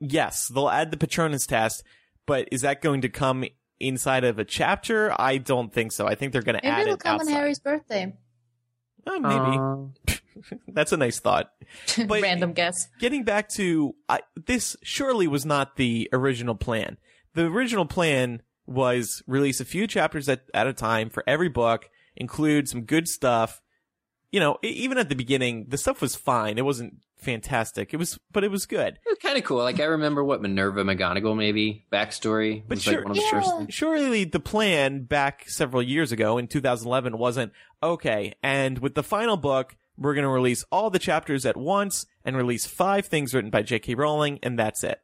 yes, they'll add the Patronus test, but is that going to come inside of a chapter? I don't think so. I think they're going to Maybe add it'll it'll come outside. on Harry's birthday. Oh, maybe <laughs> that's a nice thought. <laughs> But- Random guess. getting back to I, this surely was not the original plan. The original plan was release a few chapters at, at a time for every book, include some good stuff. You know, even at the beginning, the stuff was fine. It wasn't fantastic. It was, but it was good. It was kind of cool. Like I remember what Minerva McGonagall maybe backstory But was sure- like one of the Yeah. first. Things. Surely the plan back several years ago in 2011 wasn't okay. And with the final book, we're going to release all the chapters at once and release five things written by J.K. Rowling, and that's it.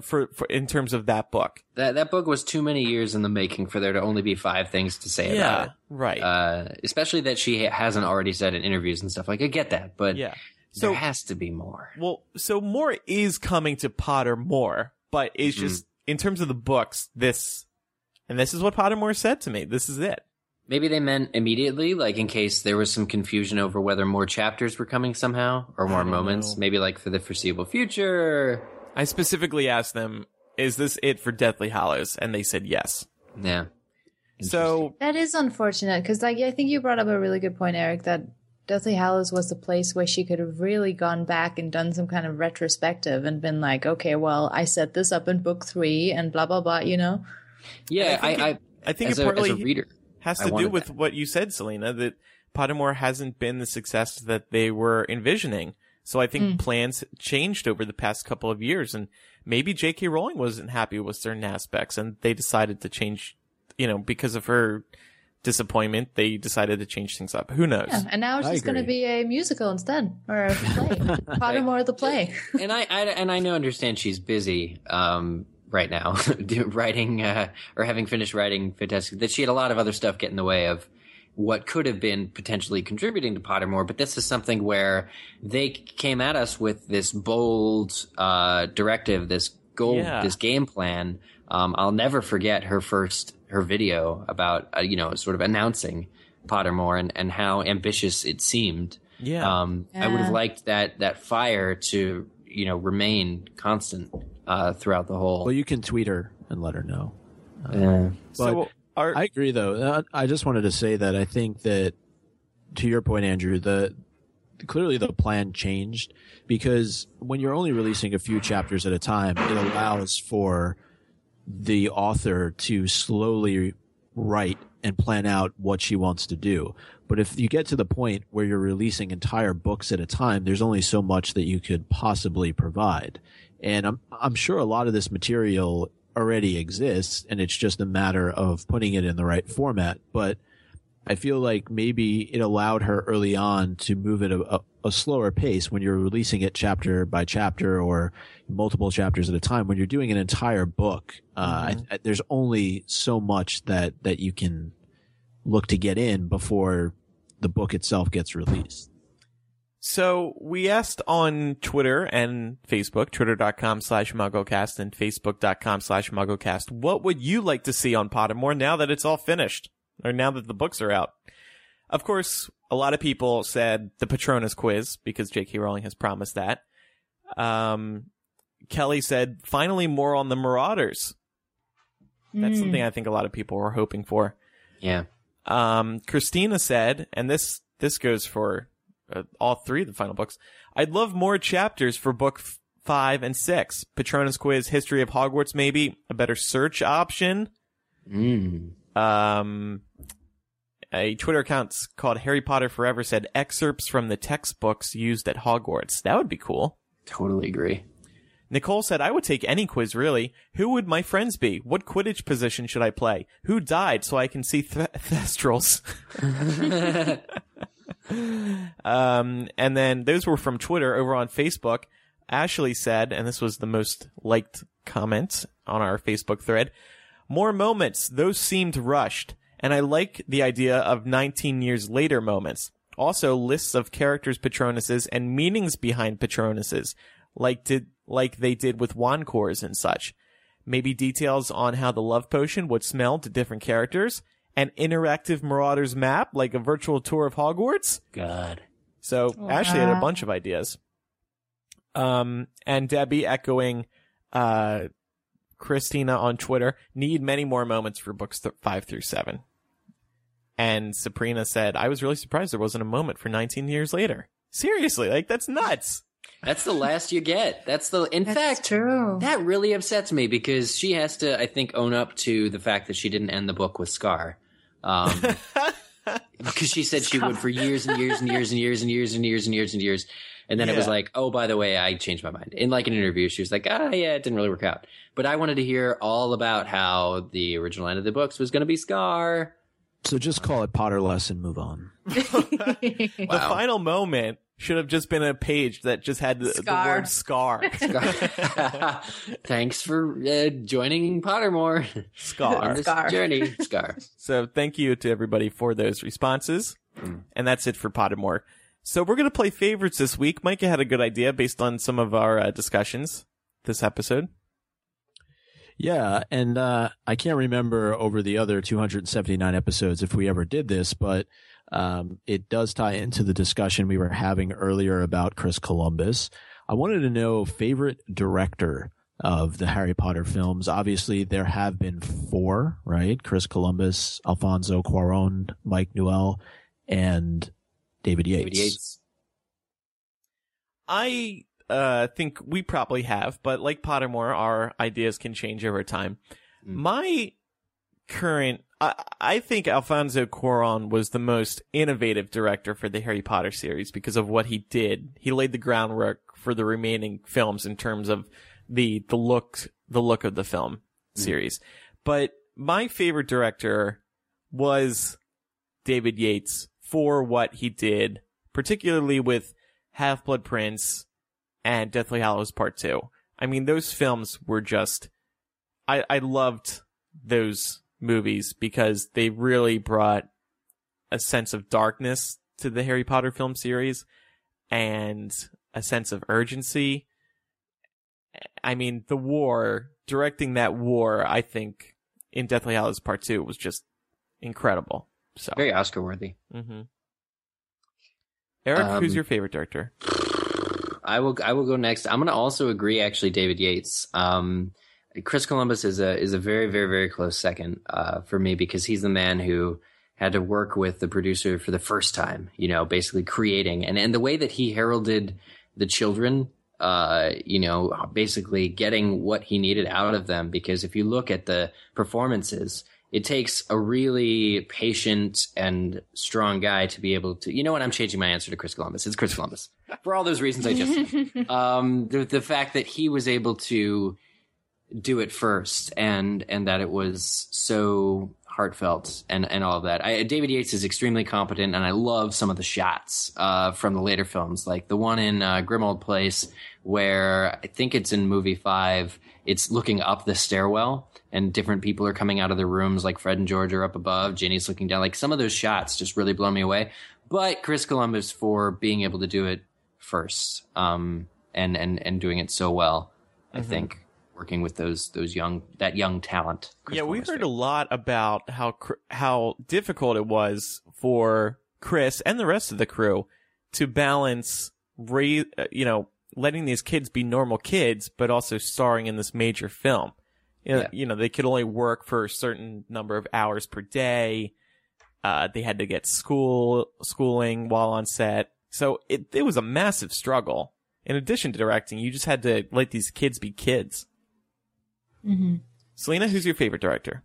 For, for in terms of that book, That that book was too many years in the making for there to only be five things to say about it. right, Uh, especially that she hasn't already said in interviews and stuff. Like I get that, but yeah. there So has to be more. Well, so more is coming to Pottermore, but it's Mm-hmm. just in terms of the books, this and this is what Pottermore said to me. This is it. Maybe they meant immediately, like in case there was some confusion over whether more chapters were coming somehow or more moments. know. Maybe like for the foreseeable future. I specifically asked them, "Is this it for Deathly Hallows?" And they said yes. Yeah. So That is unfortunate because, like, I think you brought up a really good point, Eric. That Deathly Hallows was the place where she could have really gone back and done some kind of retrospective and been like, okay, well, I set this up in book three and blah blah blah. You know? Yeah, I I, think I, it- I think as, it a, partly as a reader. Has to do with that. what you said, Selena. That Pottermore hasn't been the success that they were envisioning. So I think plans changed over the past couple of years, and maybe J.K. Rowling wasn't happy with certain aspects, and they decided to change. You know, because of her disappointment, they decided to change things up. Who knows? Yeah. And now it's I just going to be a musical instead or a play. <laughs> Pottermore the play. and I, I and I know understand she's busy um, right now <laughs> writing uh, or having finished writing Fantastic. That she had a lot of other stuff get in the way of what could have been potentially contributing to Pottermore. But this is something where they came at us with this bold uh, directive, this goal, Yeah. this game plan. Um, I'll never forget her first her video about uh, you know sort of announcing Pottermore and, and how ambitious it seemed. Yeah. Um, I would have liked that that fire to you know remain constant uh, throughout the whole. Well, you can tweet her and let her know. Yeah. so are, I agree, though. Uh, I just wanted to say that I think that, to your point, Andrew, the clearly the plan changed because when you're only releasing a few chapters at a time, it allows for the author to slowly write and plan out what she wants to do. But if you get to the point where you're releasing entire books at a time, there's only so much that you could possibly provide. And I'm, I'm sure a lot of this material already exists and it's just a matter of putting it in the right format. But I feel like maybe it allowed her early on to move at a, a, a slower pace when you're releasing it chapter by chapter or multiple chapters at a time. When you're doing an entire book, uh, I, I, there's only so much that, that you can look to get in before the book itself gets released. So we asked on Twitter and Facebook, twitter.com slash mugglecast and facebook.com slash mugglecast, what would you like to see on Pottermore now that it's all finished? Or now that the books are out? Of course, a lot of people said the Patronus quiz because J.K. Rowling has promised that. Um, Kelly said, finally more on the Marauders. That's something I think a lot of people were hoping for. Yeah. Um, Christina said, and this this goes for uh, all three of the final books. I'd love more chapters for book f- five and six. Patronus quiz, history of Hogwarts, maybe a better search option. Mm. Um, a Twitter account called Harry Potter Forever said excerpts from the textbooks used at Hogwarts. That would be cool. Totally agree. Nicole said, I would take any quiz, really. Who would my friends be? What Quidditch position should I play? Who died so I can see th- <laughs> Thestrals? <laughs> <laughs> um, and then those were from Twitter over on Facebook. Ashley said, and this was the most liked comment on our Facebook thread, more moments. Those seemed rushed. And I like the idea of 19 years later moments. Also, lists of characters' Patronuses and meanings behind Patronuses, like did like they did with wand cores and such. Maybe details on how the love potion would smell to different characters. An interactive Marauders map, like a virtual tour of Hogwarts. God. So Ashley had a bunch of ideas. Um, and Debbie echoing, uh, Christina on Twitter, need many more moments for books th- five through seven. And Sabrina said, I was really surprised there wasn't a moment for 19 years later. Seriously, like that's nuts. That's the last you get. That's the. In That's fact, true. that really upsets me because she has to, I think, own up to the fact that she didn't end the book with Scar. Um, <laughs> because she said she would for years and years and years and years and years and years and years and years. And then it was like, oh, by the way, I changed my mind. In like an interview, she was like, ah, yeah, it didn't really work out. But I wanted to hear all about how the original end of the books was going to be Scar. So just call it Potterless and move on. <laughs> <laughs> The Wow. final moment should have just been a page that just had the, the word scar. <laughs> <laughs> Thanks for uh, joining Pottermore on Scar. this Scar. journey. <laughs> Scar. So thank you to everybody for those responses. And that's it for Pottermore. So we're going to play favorites this week. Micah had a good idea based on some of our uh, discussions this episode. Yeah, and uh, I can't remember over the other 279 episodes if we ever did this, but um, it does tie into the discussion we were having earlier about Chris Columbus. I wanted to know favorite director of the Harry Potter films. Obviously, there have been four, right? Chris Columbus, Alfonso Cuarón, Mike Newell, and David Yates. David Yates. I uh, think we probably have, but like Pottermore, our ideas can change over time. Mm. My current, I, think Alfonso Cuarón was the most innovative director for the Harry Potter series because of what he did. He laid the groundwork for the remaining films in terms of the the look the look of the film hmm. series. But my favorite director was David Yates for what he did, particularly with Half Blood Prince and Deathly Hallows Part 2. I mean, those films were just, I, I loved those movies because they really brought a sense of darkness to the Harry Potter film series and a sense of urgency. I mean, the war, directing that war, I think in Deathly Hallows Part 2 was just incredible. So, Very Oscar worthy. Mm-hmm. Eric, Um, who's your favorite director? I will. I will go next. I'm going to also agree. Actually, David Yates. Um, Chris Columbus is a is a very very very close second uh, for me because he's the man who had to work with the producer for the first time. You know, basically creating and and the way that he heralded the children. Uh, you know, basically getting what he needed out of them. Because if you look at the performances, it takes a really patient and strong guy to be able to. You know what? I'm changing my answer to Chris Columbus. It's Chris Columbus for all those reasons I just <laughs> um, the the fact that he was able to do it first and and that it was so heartfelt and and all of that. I, David Yates is extremely competent, and I love some of the shots uh, from the later films, like the one in uh, Grimmauld Place, where I think it's in movie five. It's looking up the stairwell, and different people are coming out of the rooms, like Fred and George are up above. Ginny's looking down. Like some of those shots just really blow me away. But Chris Columbus for being able to do it first, um, and and and doing it so well, I think working with those those young that young talent. Chris yeah, we heard a lot about how how difficult it was for Chris and the rest of the crew to balance, ra- uh, you know, letting these kids be normal kids, but also starring in this major film. You know, Yeah. you know, they could only work for a certain number of hours per day. Uh, they had to get school schooling while on set, so it it was a massive struggle. In addition to directing, you just had to let these kids be kids. Hmm Selena, who's your favorite director?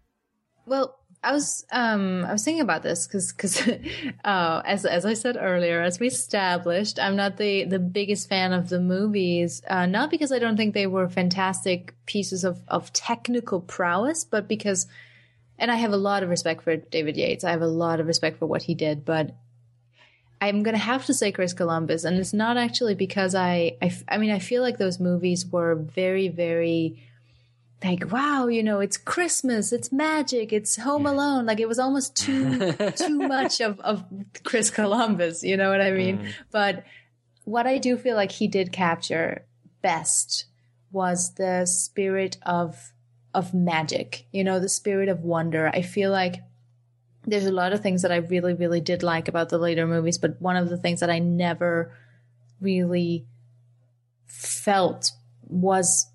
Well, I was um I was thinking about this because because <laughs> uh, as as I said earlier, as we established, I'm not the the biggest fan of the movies. Uh, not because I don't think they were fantastic pieces of of technical prowess, but because, and I have a lot of respect for David Yates. I have a lot of respect for what he did, but I'm gonna have to say Chris Columbus, and it's not actually because I I, f- I mean I feel like those movies were very very like wow you know it's christmas it's magic it's home alone. Like it was almost too <laughs> too much of of chris columbus you know what i mean? Mm. But what i do feel like he did capture best was the spirit of of magic you know the spirit of wonder. I feel like there's a lot of things that i really really did like about the later movies but one of the things that i never really felt was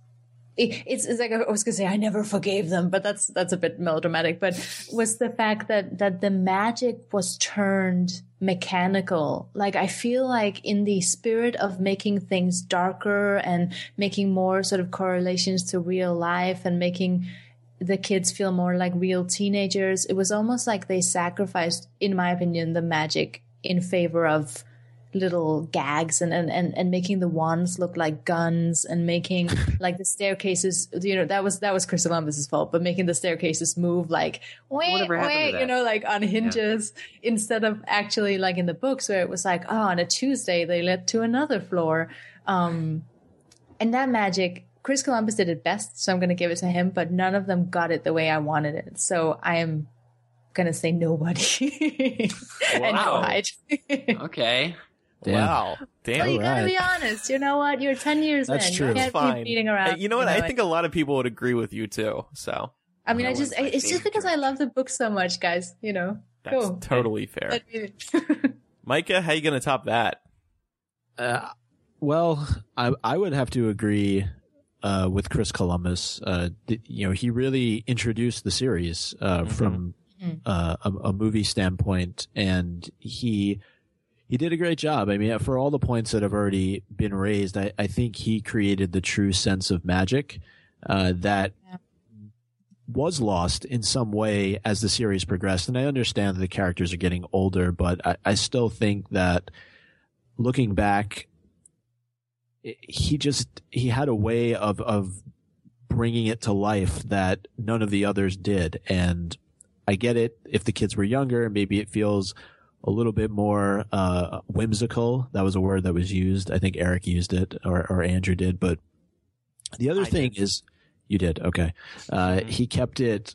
it's, it's like I was gonna say I never forgave them, but that's that's a bit melodramatic. But was the fact that that the magic was turned mechanical. Like I feel like in the spirit of making things darker and making more sort of correlations to real life and making the kids feel more like real teenagers, it was almost like they sacrificed, in my opinion, the magic in favor of little gags and, and, and, and making the wands look like guns and making <laughs> like the staircases you know that was that was Chris Columbus's fault but making the staircases move like wait Whatever wait you know like on hinges instead of actually like in the books where it was like oh on a Tuesday they led to another floor. Um and that magic Chris Columbus did it best so I'm going to give it to him but none of them got it the way I wanted it. So I am going to say nobody. <laughs> And Wow. hide <laughs> Okay. Damn. Wow. Well, Damn. you gotta Alright. be honest. You know what? You're 10 years That's in. true. You That's can't fine. be beating around. Hey, you know what? I think a lot of people would agree with you too. So I mean, I That just, was my it's just because I love the book so much, guys. You know? that's Cool. totally fair. <laughs> Micah, how you gonna top that? Uh, well, I I would have to agree uh, with Chris Columbus. Uh, th- you know, he really introduced the series uh, Mhm. from Mhm. uh, a, a movie standpoint, and he he did a great job. I mean, for all the points that have already been raised, I, I think he created the true sense of magic uh, that Yeah. was lost in some way as the series progressed. And I understand that the characters are getting older, but I, I still think that looking back, he just he had a way of of bringing it to life that none of the others did, and I get it. If the kids were younger, maybe it feels a little bit more uh, whimsical. That was a word that was used. I think Eric used it, or or Andrew did. But the other I thing did. is, you did okay. Uh, Mhm. He kept it.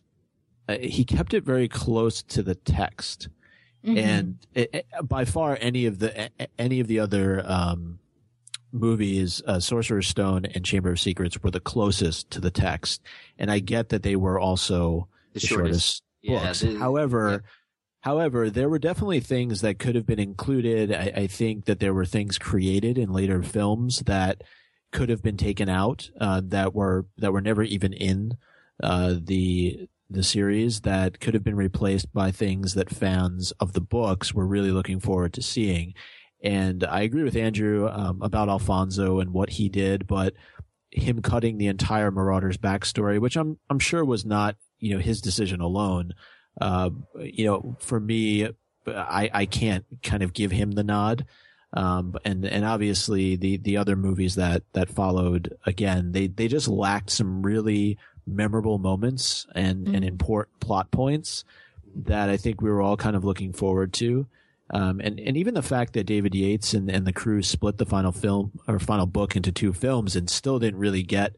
Uh, he kept it very close to the text Mhm. and it, it- by far any of the a- any of the other um, movies, uh, Sorcerer's Stone and Chamber of Secrets were the closest to the text, and I get that they were also The the, shortest. shortest, Yeah, books. the- however, yeah. However, there were definitely things that could have been included. I, I think that there were things created in later films that could have been taken out uh, that were that were never even in uh, the the series that could have been replaced by things that fans of the books were really looking forward to seeing. And I agree with Andrew um, about Alfonso and what he did, but him cutting the entire Marauders backstory, which I'm I'm sure was not you know his decision alone. Uh, you know, for me, I I can't kind of give him the nod. Um, and and obviously the the other movies that that followed again, they they just lacked some really memorable moments and and Mhm. important plot points that I think we were all kind of looking forward to. Um, and, and even the fact that David Yates and, and the crew split the final film or final book into two films and still didn't really get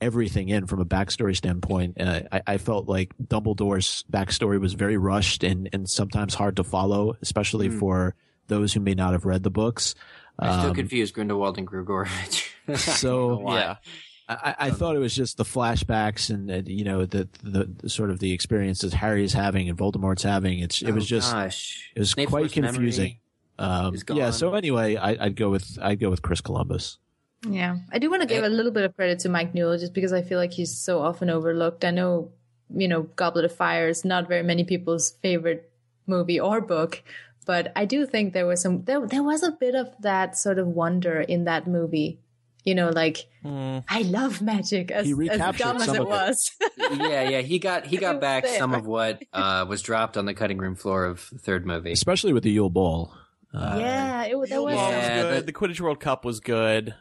everything in from a backstory standpoint. Uh, I, I felt like Dumbledore's backstory was very rushed and, and sometimes hard to follow, especially Mm. for those who may not have read the books. I'm still Um, confused Grindelwald and Gregorovitch. <laughs> So- Yeah. I, I thought it was just the flashbacks and, and you know the, the the sort of the experiences Harry's having and Voldemort's having. It's it was Oh, just gosh. it was Snape's quite confusing. Um, yeah. So anyway, I, I'd go with I'd go with Chris Columbus. Yeah, I do want to give a little bit of credit to Mike Newell just because I feel like he's so often overlooked. I know, you know, Goblet of Fire is not very many people's favorite movie or book, but I do think there was some there there was a bit of that sort of wonder in that movie. You know, like Mm, I love magic as, He as recaptured dumb as it of it. was. <laughs> yeah, yeah. He got he <laughs> got back some of what uh, was dropped on the cutting room floor of the third movie. especially with the Yule Ball. Uh, yeah, it was. There was. Yeah, was good. the- The Quidditch World Cup was good.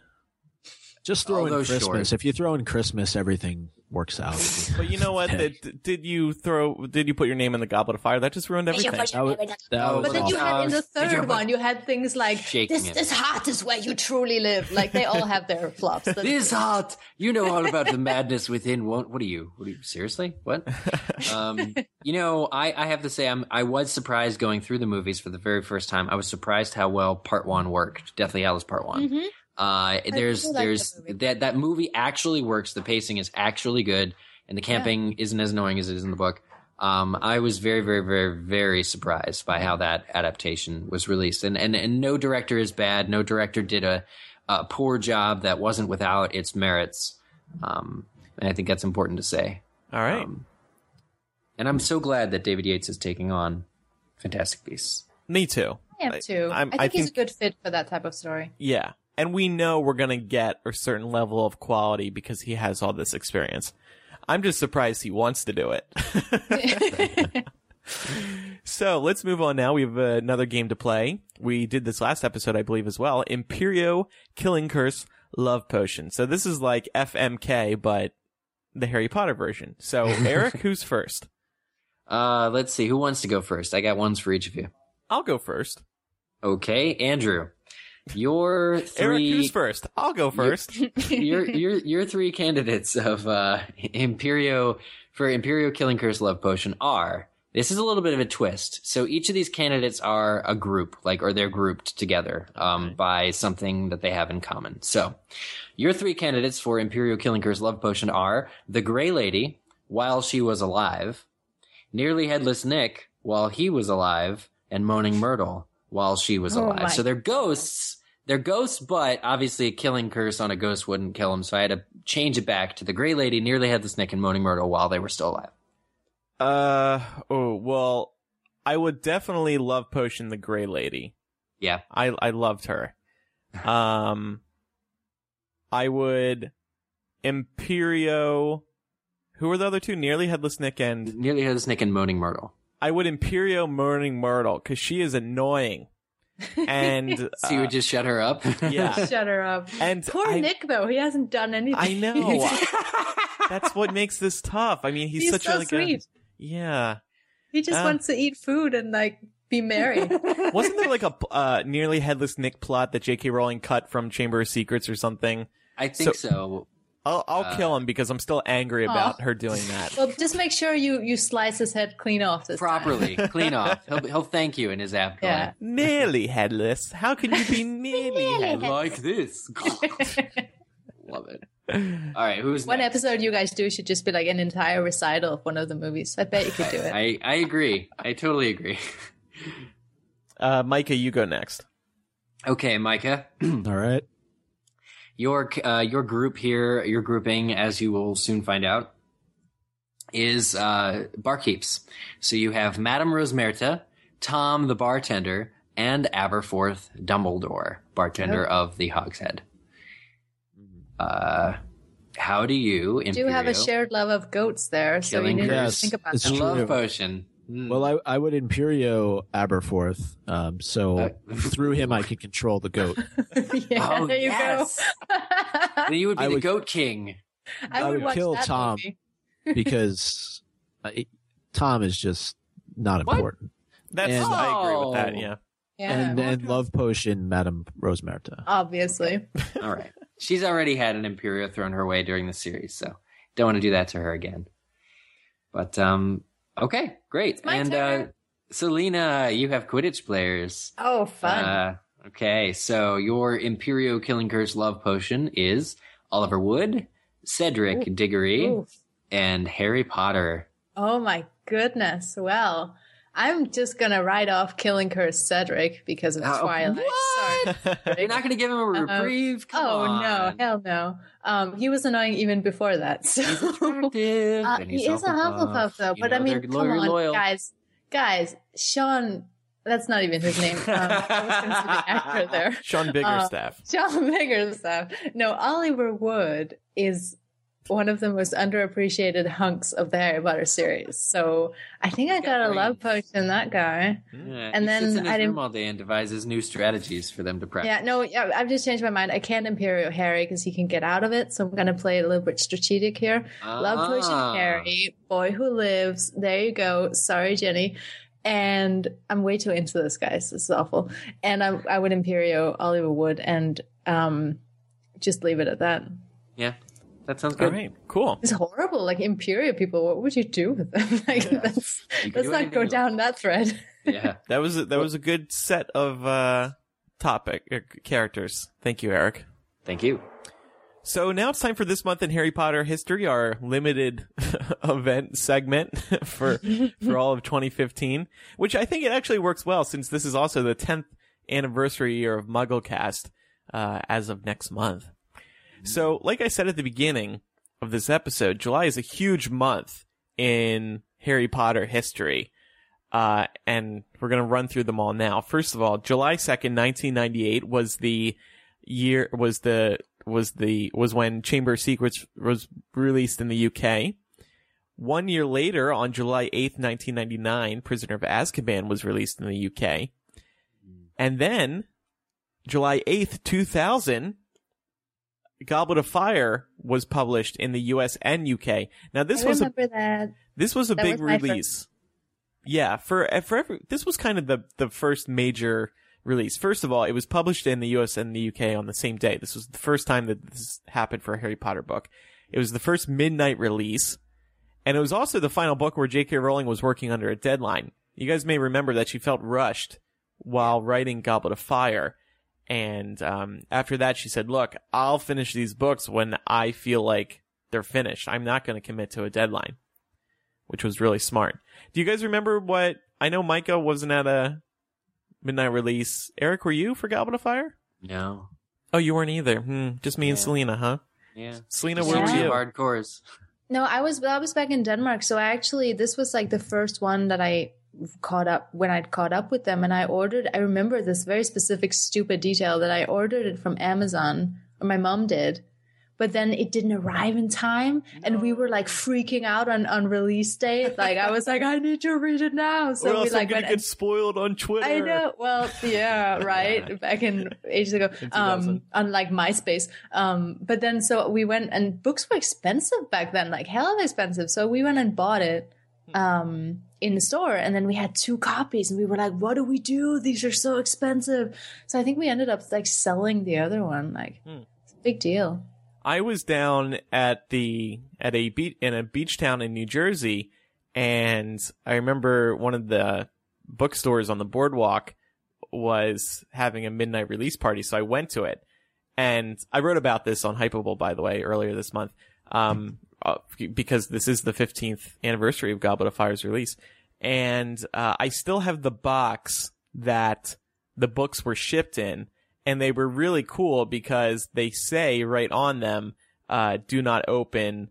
Just throw in Christmas. short. If you throw in Christmas, everything works out. But you know what? <laughs> Yeah. Did, did you throw? Did you put your name in the Goblet of Fire? That just ruined everything. That was, that Oh, But was then you had in the did you- third one, you had things like this. it. This heart is where you truly live. Like they all have their flops. <laughs> This heart, you know all about the madness within. What, what are you? What are you? Seriously? What? <laughs> Um, you know, I, I have to say, I'm I was surprised going through the movies for the very first time. I was surprised how well Part One worked. Deathly Hallows Part One. Mhm. Uh, there's like there's that movie. that that movie actually works. The pacing is actually good, and the camping isn't as annoying as it is in the book. Um, I was very, very, very, very surprised by how that adaptation was released, and and and no director is bad. No director did a, a poor job that wasn't without its merits. Um, and I think that's important to say. All right. Um, and I'm so glad that David Yates is taking on Fantastic Beasts. Me too. I am too. I, I'm- think I he's a good fit for that type of story. Yeah. And we know we're going to get a certain level of quality because he has all this experience. I'm just surprised he wants to do it. <laughs> so let's move on now. We have uh, another game to play. We did this last episode, I believe, as well. Imperio Killing Curse Love Potion. So this is like FMK, but the Harry Potter version. So <laughs> Eric, who's first? Uh, let's see. Who wants to go first? I got ones for each of you. I'll go first. Okay, Andrew. Your <laughs> Eric, three who's first? I'll go first. <laughs> your your your three candidates of uh Imperio for Imperio Killing Curse Love Potion are this is a little bit of a twist. So each of these candidates are a group, like or they're grouped together um by something that they have in common. So your three candidates for Imperio Killing Curse Love Potion are the Grey Lady while she was alive, Nearly Headless Nick while he was alive, and Moaning Myrtle while she was Oh alive. my So they're ghosts. They're ghosts, but obviously a killing curse on a ghost wouldn't kill them. So I had to change it back to the Grey Lady, Nearly had the Nick, and Moaning Myrtle while they were still alive. Uh oh well, I would definitely love Potion the Gray Lady. Yeah. I I loved her. <laughs> Um, I would Imperio. Who were the other two? Nearly Headless Nick and Nearly Headless Nick and Moaning Myrtle. I would Imperio Moaning Myrtle because she is annoying. And <laughs> So you uh, would just shut her up? <laughs> yeah, <laughs> Shut her up. and Poor I, Nick though, he hasn't done anything. I know that's what makes this tough. I mean, he's, He's such so a like a sweet. yeah. He just Uh. wants to eat food and like be merry. Wasn't there like a uh, nearly headless Nick plot that J.K. Rowling cut from Chamber of Secrets or something? I think so. I'll I'll Uh, kill him because I'm still angry about her doing that. well, just make sure you you slice his head clean off this time. Properly. <laughs> Clean off. He'll, he'll thank you in his afterlife. Yeah. nearly headless. How can you be nearly headless? Like this. <laughs> Love it. All right, who's One next? episode you guys do should just be like an entire recital of one of the movies. I bet you could do it. I, I agree. I totally agree. Uh, Micah, you go next. Okay, Micah, <clears throat> All right. Your uh, your group here, your grouping, as you will soon find out, is uh, barkeeps. So you have Madame Rosmerta, Tom the bartender, and Aberforth Dumbledore, bartender of the Hogshead. Uh, how do you do have a shared love of goats there, so you Killing need Curse. to think about that. and true. love potion? Mm. Well, I, I would Imperio Aberforth, um, so Uh, <laughs> through him I could control the goat. <laughs> yeah, oh there you yes, go. <laughs> then you would be I the would- Goat King. I, I would, would watch kill that Tom. movie. because uh, it, Tom is just not What? important. That's And- I agree with that. Oh. Yeah. Yeah, and and Love Potion, Madame Rosmerta. obviously. All right. She's already had an Imperio thrown her way during the series, so don't want to do that to her again. But um okay, great. and turn. uh Selena, you have Quidditch players. Oh, fun. Uh okay, so your Imperio Killing Curse love potion is Oliver Wood, Cedric Diggory, Ooh. and Harry Potter. Oh my goodness. Well, I'm just gonna write off Killing Curse Cedric because of Uh, Twilight. what? Sorry. You're not going to give him a reprieve? Come oh on. no, hell no. Um, he was annoying even before that. So He's attractive. Uh, he is a Hufflepuff, though. You But know I mean, come on, loyal. guys, guys. Sean, that's not even his name. Um, I was going to say the actor there. Sean Uh, Sean Biggerstaff. No, Oliver Wood is one of the most underappreciated hunks of the Harry Potter series. So I think I got got a love potion that guy. Yeah, And he then sits in his I didn't- all day and devises new strategies for them to practice. Yeah, no, yeah, I've just changed my mind. I can't Imperio Harry because he can get out of it. So I'm going to play a little bit strategic here. Love Ah. Potion Harry, Boy Who Lives. There you go. Sorry, Ginny. And I'm way too into this, guys. This is awful. And I, I would Imperio Oliver Wood and um, just leave it at that. Yeah, that sounds All good. right. Cool. It's horrible. Like Imperio people, what would you do with them? <laughs> like, that's, let's not go you down that thread. <laughs> Yeah. That was a, that was a good set of uh topic uh, characters. Thank you, Eric. Thank you. So now it's time for this month in Harry Potter history, our limited <laughs> event segment for for all of 2015, which I think it actually works well since this is also the 10th anniversary year of MuggleCast uh, as of next month. So, like I said at the beginning of this episode, July is a huge month in Harry Potter history. Uh, and we're going to run through them all now. First of all, July 2nd, 1998 was the year, was the, was the, was when Chamber of Secrets was released in the UK. One year later, on July 8th, 1999, Prisoner of Azkaban was released in the UK. And then, July 8th, 2000, Goblet of Fire was published in the US and UK. Now this I was a that. this was a That big was release. Yeah, for for every, this was kind of the the first major release. First of all, it was published in the US and the UK on the same day. This was the first time that this happened for a Harry Potter book. It was the first midnight release, and it was also the final book where J.K. Rowling was working under a deadline. You guys may remember that she felt rushed while writing Goblet of Fire. And um, after that, she said, "Look, I'll finish these books when I feel like they're finished. I'm not going to commit to a deadline," which was really smart. Do you guys remember what? I know Micah wasn't at a midnight release. Eric, were you for Goblet of Fire? No. Oh, you weren't either. Hmm, just me and Selina, huh? Yeah. Selina, Just where were you? Hardcores. No, I was I was back in Denmark, so I actually this was like the first one that I caught up when I'd caught up with them, and I ordered. I remember this very specific stupid detail that I ordered it from Amazon, or my mom did, but then it didn't arrive in time, and we were like freaking out on on release date. Like I was like, I need to read it now. or So we like I'm gonna get spoiled on Twitter. I know. Well, yeah, <laughs> right. Back in ages ago, In 2000. um, unlike MySpace. Um, but then so we went and books were expensive back then, like hell expensive. So we went and bought it, um, in the store, and then we had two copies, and we were like, "What do we do? These are so expensive." So I think we ended up like selling the other one. Like, Hmm. it's a big deal. I was down at the at a beach in a beach town in New Jersey, and I remember one of the bookstores on the boardwalk was having a midnight release party, so I went to it, and I wrote about this on Hypable, by the way, earlier this month, um, uh, because this is the 15th anniversary of Goblet of Fire's release, and uh, I still have the box that the books were shipped in and they were really cool because they say right on them, uh, do not open,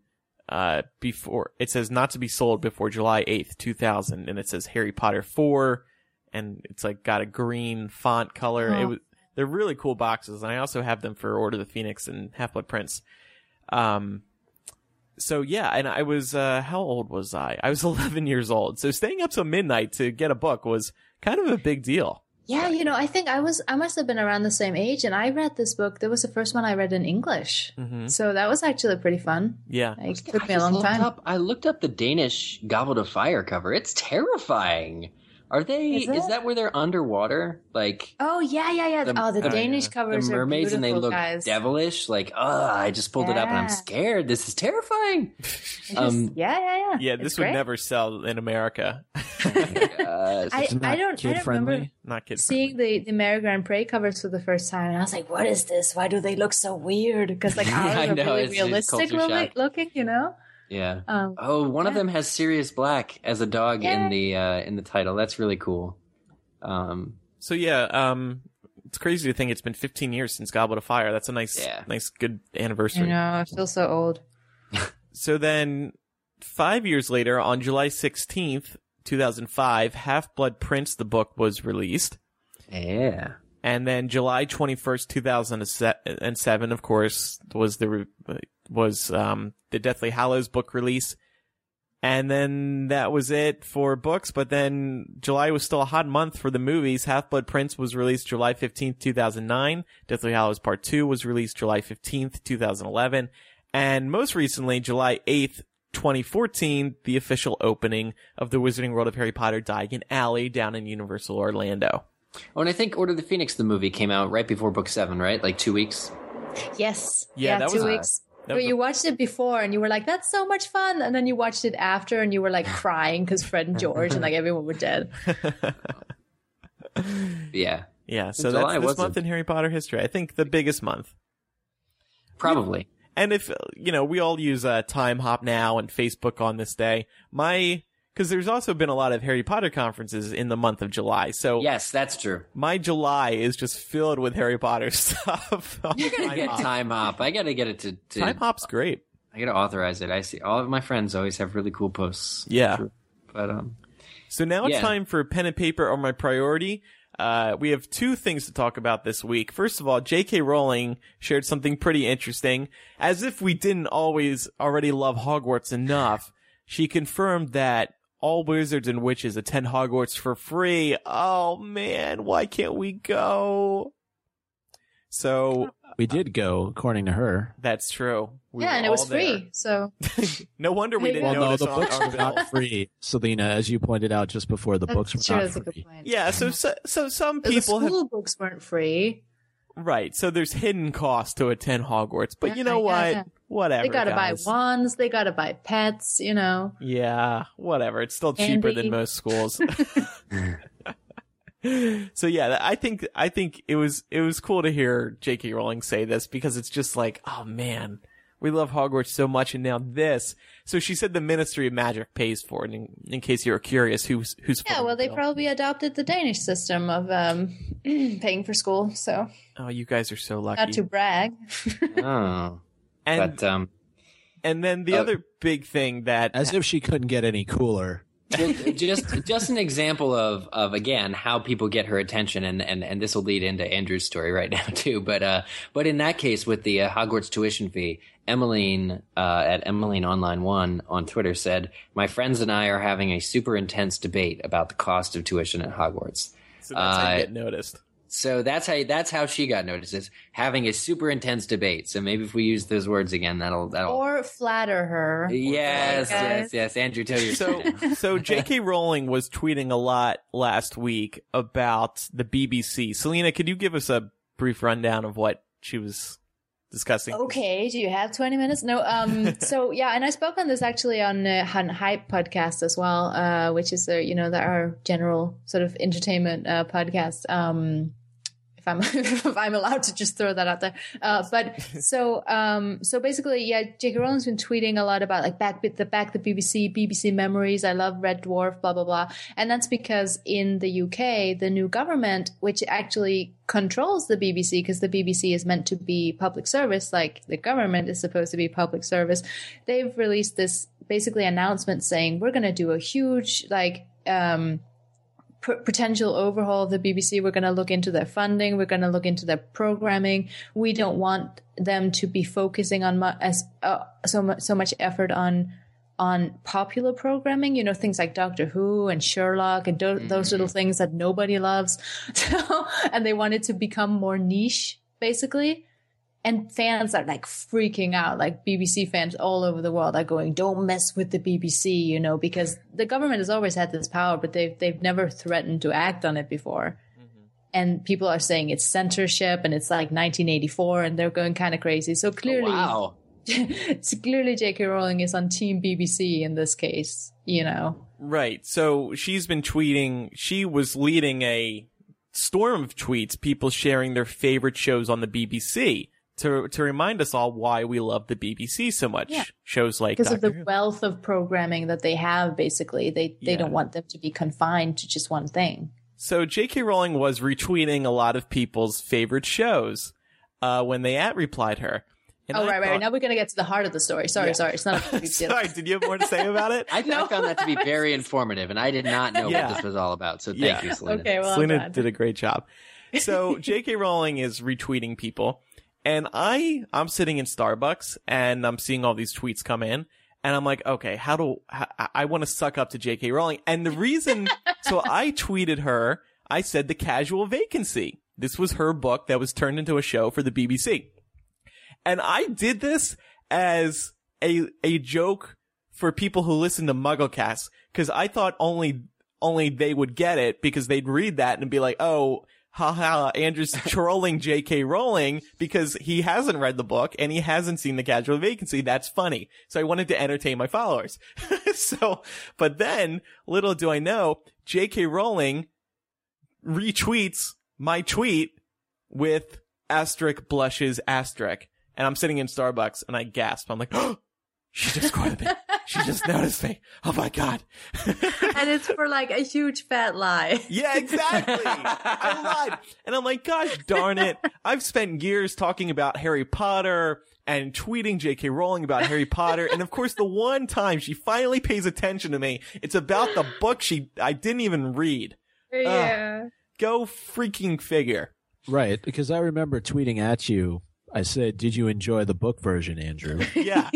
uh, before, it says not to be sold before July 8th, 2000, and it says Harry Potter 4, and it's like got a green font color. It Oh. was, they're really cool boxes, and I also have them for Order of the Phoenix and Half Blood Prince. Um, so yeah, and I was, uh, how old was I? I was <laughs> 11 years old. So staying up till midnight to get a book was kind of a big deal. Yeah, you know, I think I was I must have been around the same age, and I read this book. That was the first one I read in English, hmm so that was actually pretty fun. Yeah. Like, it I took me a just long looked time. Up, I looked up the Danish Goblet of Fire cover. It's terrifying. Are they? Is Is, that where they're underwater? Like Oh yeah, yeah, yeah. oh, the Danish the covers mermaids, are and they look guys. devilish. Like, ugh! I just pulled it up and I'm scared. This is terrifying. <laughs> It's just- um, yeah, yeah, yeah. Yeah, It's this would great. never sell in America. Uh, <laughs> I, Isn't I don't. I kid don't friendly? remember Not kids. seeing the the Mary GrandPré covers for the first time, and I was like, "What is this? Why do they look so weird?" Because like <laughs> ours I are know, really it's- it's realistic culture looking, shock. looking, you know. Yeah. Um, Oh, one of them has Sirius Black as a dog Yeah. in the uh, in the title. That's really cool. Um, So yeah, um, it's crazy to think it's been 15 years since Goblet of Fire. That's a nice, Yeah. nice, good I anniversary. know. I feel so old. <laughs> So then, five years later, on July 16th, 2005, Half Blood Prince, the book was released. yeah. And then July 21st, 2007, of course, was the, re- was, um, the Deathly Hallows book release. And then that was it for books. But then July was still a hot month for the movies. Half Blood Prince was released July 15th, 2009. Deathly Hallows Part 2 was released July 15th, 2011. And most recently, July 8th, 2014, the official opening of the Wizarding World of Harry Potter Diagon Alley down in Universal Orlando. Oh, and I think Order of the Phoenix, the movie, came out right before book seven, right? Like two weeks. Yes. Yeah, that two was a- weeks. That But you watched it before, and you were like, "That's so much fun," and then you watched it after, and you were like crying because Fred and George and like <laughs> everyone were dead. Yeah, Yeah, so July that's this was month in Harry Potter history. I think the biggest month. probably. And if, you know, we all use uh, Timehop now and Facebook on this day, my, because there's also been a lot of Harry Potter conferences in the month of July. So Yes, that's true. my July is just filled with Harry Potter <laughs> stuff. gotta Time get Hop. Timehop. I gotta get it to. to Timehop's great. I gotta authorize it. I see all of my friends always have really cool posts. Yeah. But um, So now it's Yeah. time for pen and paper or my priority. Uh, we have two things to talk about this week. First of all, J.K. Rowling shared something pretty interesting. As if we didn't always already love Hogwarts enough, she confirmed that all wizards and witches attend Hogwarts for free. Oh man, why can't we go? So We did go, according to her. that's true. We yeah, and it was there. free. So <laughs> No wonder we didn't you Well, no, the books were not free, Selina, as you pointed out just before. The books were true. not That's a free. good point. Yeah, so so, so some The people have school books weren't free. right. So there's hidden costs to attend Hogwarts, but you know yeah, what? yeah. Whatever. They gotta guys. buy wands. They gotta buy pets. You know. Yeah, whatever. It's still cheaper Andy. than most schools. <laughs> <laughs> so yeah, I think I think it was it was cool to hear J.K. Rowling say this because it's just like, oh man, we love Hogwarts so much, and now this. So she said the Ministry of Magic pays for it. In, in case you were curious, who's who's Yeah. Well, they bill. probably adopted the Danish system of um, <clears throat> paying for school. So Oh, you guys are so lucky. not to brag. Oh, and but um, and then the Oh. other big thing that As if she couldn't get any cooler. just just an example of of again how people get her attention, and and and this will lead into Andrew's story right <laughs> now too. But uh, but in that case with the uh, Hogwarts tuition fee, Emmeline uh, at Emmeline Online One on Twitter said, "My friends and I are having a super intense debate about the cost of tuition at Hogwarts." so that's how uh, you get noticed. So that's how that's how she got noticed is having a super intense debate. So maybe if we use those words again, that'll that'll. or flatter her. yes, Guys. yes, yes. Andrew, tell your So, <laughs> so J.K. Rowling was tweeting a lot last week about the BBC. Selina, could you give us a brief rundown of what she was discussing? Okay, do you have 20 minutes? No. Um. <laughs> so yeah, and I spoke on this actually on uh, Han Hype podcast as well, uh, which is uh, you know the, our general sort of entertainment uh, podcast. Um, if I'm <laughs> if I'm allowed to just throw that out there. Uh, but <laughs> so um so basically, yeah, J.K. Rowling's been tweeting a lot about like back the back the BBC BBC memories. I love Red Dwarf, blah blah blah, and that's because in the UK, the new government, which actually controls the BBC, because the BBC is meant to be public service, like the government is supposed to be public service, they've released this basically announcement saying we're going to do a huge like um p- potential overhaul of the BBC. We're going to look into their funding. We're going to look into their programming. We don't want them to be focusing on mu- as uh, so much so much effort on on popular programming. You know things like Doctor Who and Sherlock and do- those little things that nobody loves. <laughs> So, and they want it to become more niche, basically. And fans are like freaking out, like BBC fans all over the world are going, "Don't mess with the BBC," you know, because the government has always had this power, but they've they've never threatened to act on it before. Mm-hmm. And people are saying it's censorship and it's like 1984, and they're going kind of crazy. So clearly, oh, wow. <laughs> it's clearly J.K. Rowling is on Team BBC in this case. You know, Right. So she's been tweeting. She was leading a storm of tweets, people sharing their favorite shows on the BBC to to remind us all why we love the BBC so much. Yeah. Shows like because of the Who. wealth of programming that they have. Basically, they they Yeah. don't want them to be confined to just one thing. So J.K. Rowling was retweeting a lot of people's favorite shows uh, when they at replied her. And oh, I right, right. Now we're gonna get to the heart of the story. Sorry, Yeah. sorry. It's not a big <laughs> deal. Sorry, did you have more to say about it? <laughs> I, I found that to be <laughs> very informative, and I did not know Yeah. what this was all about. So thank Yeah. you, Selina. Okay, well, Selina did a great job. So J.K. Rowling is retweeting people, and I I'm sitting in Starbucks and I'm seeing all these tweets come in, and I'm like, okay, how do how, I want to suck up to J.K. Rowling? And the reason, so I tweeted her. I said the casual vacancy. This was her book that was turned into a show for the BBC, and I did this as a a joke for people who listen to MuggleCast because I thought only only they would get it because they'd read that and be like, oh, haha, Andrew's <laughs> trolling J.K. Rowling because he hasn't read the book and he hasn't seen the casual vacancy. That's funny. So I wanted to entertain my followers. <laughs> so, but then little do I know, J.K. Rowling retweets my tweet with asterisk blushes asterisk. And I'm sitting in Starbucks and I gasp. I'm like, <gasps> oh, she just quoted me. She just noticed me. Oh my God. <laughs> and it's for like a huge fat lie. Yeah, exactly. I lied. And I'm like, gosh darn it. I've spent years talking about Harry Potter and tweeting J.K. Rowling about Harry Potter. And of course, the one time she finally pays attention to me, it's about the book she, I didn't even read. Yeah. Go freaking figure. Right, because I remember tweeting at you. I said, "Did you enjoy the book version, Andrew?" <laughs> Yeah.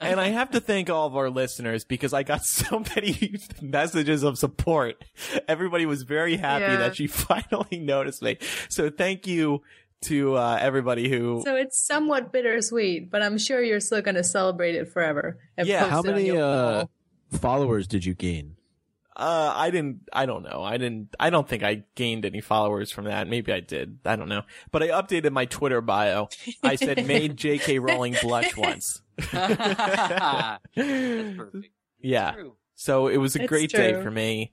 and I have to thank all of our listeners because I got <laughs> so many messages of support. Everybody was very happy Yeah. that she <laughs> finally noticed me. So thank you to uh, everybody who. So it's somewhat bittersweet, but I'm sure you're still going to celebrate it forever. Yeah. How many uh, followers did you gain? Uh, I didn't, I don't know. I didn't, I don't think I gained any followers from that. Maybe I did. I don't know. But I updated my Twitter bio. I said made JK <laughs> Rowling blush once. <laughs> That's perfect. <laughs> Yeah. True. So it was a It's great day for me.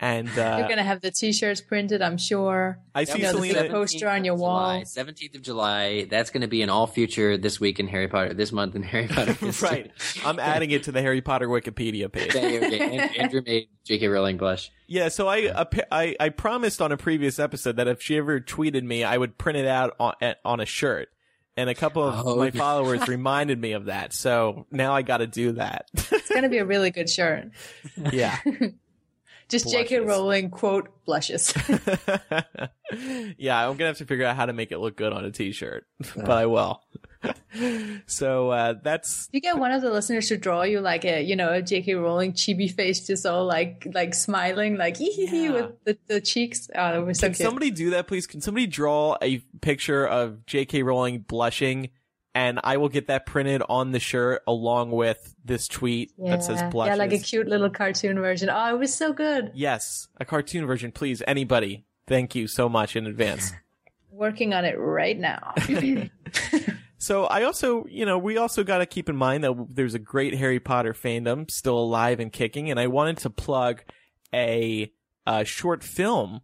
And, <laughs> You're uh, going to have the t-shirts printed, I'm sure. I That see Yeah, was the the Selina. poster on your 17th wall. 17th of July. That's going to be in all future this week in Harry Potter, this month in Harry <laughs> Potter. right. I'm <laughs> adding it to the Harry Potter Wikipedia page. Okay, okay. Andrew made J.K. Rowling blush. Yeah, so I, I I promised on a previous episode that if she ever tweeted me, I would print it out on on a shirt. And a couple of Oh, my okay. followers reminded me of that. So now I got to do that. It's going to be a really good shirt. yeah. Just J.K. Blushes. Rowling quote blushes. <laughs> <laughs> yeah, I'm going to have to figure out how to make it look good on a t-shirt, <laughs> but I will. so uh that's you get one of the listeners to draw you like a, you know, a J.K. Rowling chibi face, just all like, like smiling, like hee hee hee Yeah. with the, the cheeks. Oh, so Can cute. somebody do that, please? Can somebody draw a picture of J.K. Rowling blushing, and I will get that printed on the shirt along with this tweet that says Yeah. blushes. Yeah, like a cute little cartoon version. Oh, it was so good. yes, a cartoon version, please. Anybody, thank you so much in advance. <laughs> Working on it right now. <laughs> <laughs> So I also, you know, we also got to keep in mind that there's a great Harry Potter fandom still alive and kicking, and I wanted to plug a, uh short film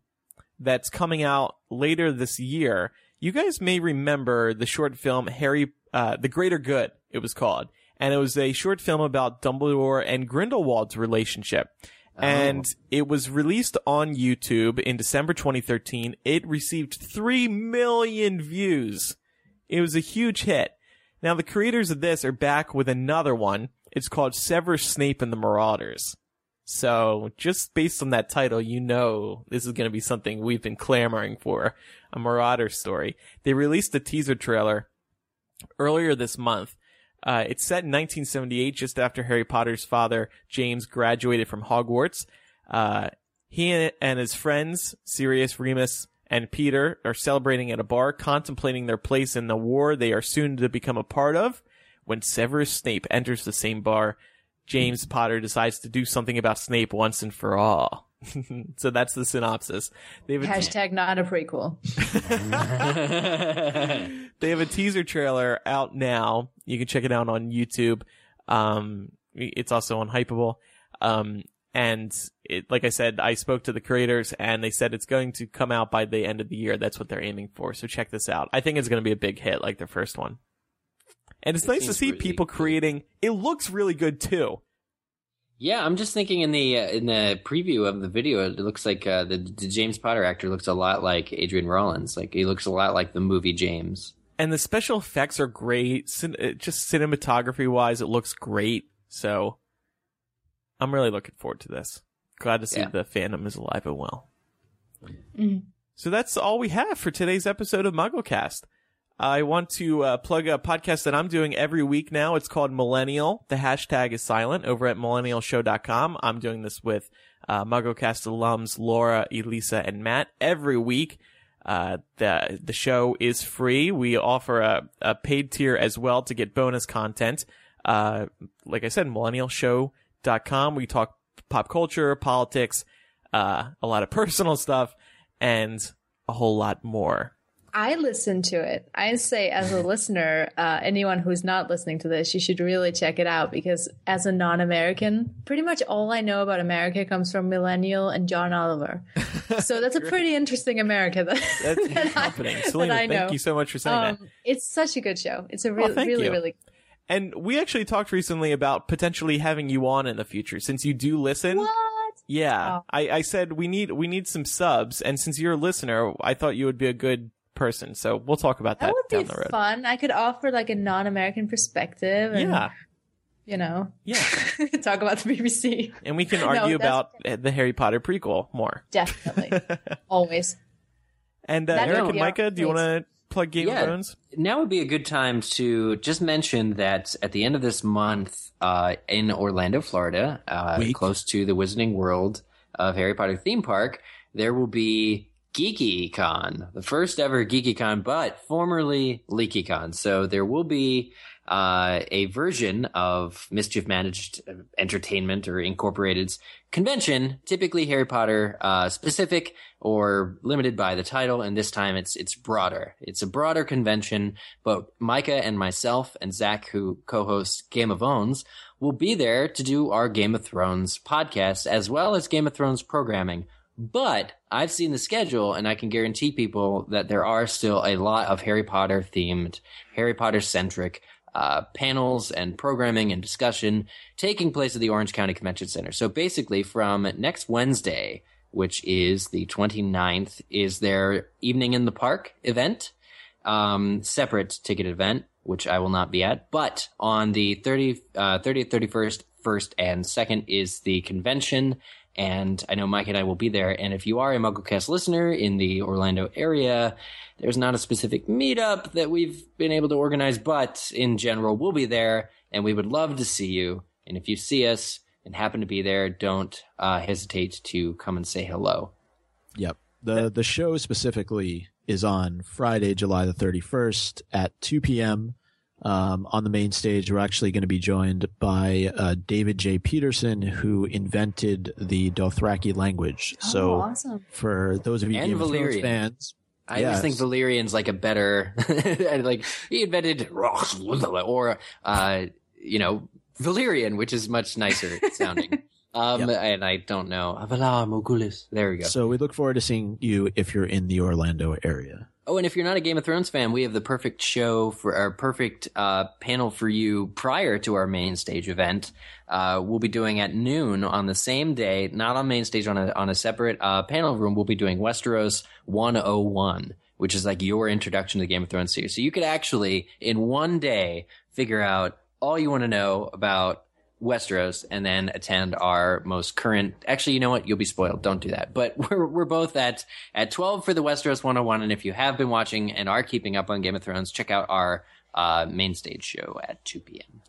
that's coming out later this year. You guys may remember the short film Harry, uh, The Greater Good. It was called, and it was a short film about Dumbledore and Grindelwald's relationship. And it was released on YouTube in December 2013. It received 3 million views. It was a huge hit. Now, the creators of this are back with another one. It's called Severus Snape and the Marauders. So, just based on that title, you know this is going to be something we've been clamoring for a Marauder story. They released a teaser trailer earlier this month. Uh, it's set in 1978, just after Harry Potter's father, James, graduated from Hogwarts. Uh, he and his friends, Sirius, Remus, and Peter, are celebrating at a bar, contemplating their place in the war they are soon to become a part of. When Severus Snape enters the same bar, James Potter decides to do something about Snape once and for all. <laughs> so that's the synopsis. They have a Hashtag not a prequel. <laughs> they have a teaser trailer out now. You can check it out on YouTube. Um, it's also on Hypable. Um, and it, like I said, I spoke to the creators and they said it's going to come out by the end of the year. That's what they're aiming for. So check this out. I think it's going to be a big hit like their first one. And it's It nice to see really people good. creating. It looks really good too. Yeah, I'm just thinking in the uh, in the preview of the video, it looks like uh, the, the James Potter actor looks a lot like Adrian Rawlins. Like he looks a lot like the movie James. And the special effects are great. Cin- uh, just cinematography wise, it looks great. So I'm really looking forward to this. Glad to see Yeah. the fandom is alive and well. Mhm. So that's all we have for today's episode of MuggleCast. I want to uh, plug a podcast that I'm doing every week now. It's called Millennial. The hashtag is silent over at millennialshow.com. I'm doing this with uh, MuggleCast alums Laura, Elisa, and Matt every week. Uh, the the show is free. We offer a, a paid tier as well to get bonus content. Uh, like I said, millennialshow.com. We talk pop culture, politics, uh, a lot of <laughs> personal stuff, and a whole lot more. I listen to it. I say, as a listener, uh, anyone who's not listening to this, you should really check it out because, as a non-American, pretty much all I know about America comes from Millennial and John Oliver. So <laughs> that's a pretty interesting America that, <laughs> That's <laughs> that I- happening. that I know. thank you so much for saying that. Um, it's such a good show. It's a really, thank really, you. really. And we actually talked recently about potentially having you on in the future since you do listen. What? Yeah, Oh. I, I said we need we need some subs, and since you're a listener, I thought you would be a good person. So we'll talk about that, That would down the road. fun. I could offer like a non-American perspective, and Yeah, you know, yeah, <laughs> talk about the BBC. and we can <laughs> argue that's- about the Harry Potter prequel more. Definitely, <laughs> always. And uh, Eric and Micah, do you want to plug Game Yeah. of Thrones? now would be a good time to just mention that at the end of this month uh, in Orlando, Florida, uh, close to the Wizarding World of Harry Potter theme park, there will be GeekyCon, the first ever GeekyCon, but formerly LeakyCon. So there will be uh, a version of Mischief Managed Entertainment or Incorporated's convention, typically Harry Potter uh, specific or limited by the title, and this time it's it's broader. It's a broader convention, but Micah and myself and Zach, who co-host Game of Owns, will be there to do our Game of Thrones podcast as well as Game of Thrones programming. But I've seen the schedule, and I can guarantee people that there are still a lot of Harry Potter themed, Harry Potter centric uh, panels and programming and discussion taking place at the Orange County Convention Center. So basically, from next Wednesday, which is the 29th, is their Evening in the Park event, um, separate ticket event, which I will not be at. But on the 30, uh, 30th, 31st, 1st, and 2nd is the convention. And I know Mike and I will be there. And if you are a MuggleCast listener in the Orlando area, there's not a specific meetup that we've been able to organize, but in general, we'll be there and we would love to see you. And if you see us and happen to be there, don't uh, hesitate to come and say hello. Yep. The the show specifically is on Friday, July the 31st at 2 p.m. Um, on the main stage, we're actually going to be joined by uh, David J. Peterson, who invented the Dothraki language. oh, so, awesome. for those of you And Game of Thrones fans, I Yes. always think Valyrian's like a better, <laughs> like he invented, or uh, you know, Valyrian, which is much nicer sounding. <laughs> Um, and I don't know. Valar Morghulis. There we go. so we look forward to seeing you if you're in the Orlando area. Oh, and if you're not a Game of Thrones fan, we have the perfect show for our perfect uh, panel for you prior to our main stage event. Uh, we'll be doing at noon on the same day, not on main stage, on a on a separate uh, panel room. We'll be doing Westeros 101, which is like your introduction to the Game of Thrones series. So you could actually, in one day, figure out all you want to know about Westeros and then attend our most current. Actually, you know what? You'll be spoiled. Don't do that. But <laughs> we're we're both at at 12 for the Westeros 101. And if you have been watching and are keeping up on Game of Thrones, check out our uh, main stage show at 2 p.m.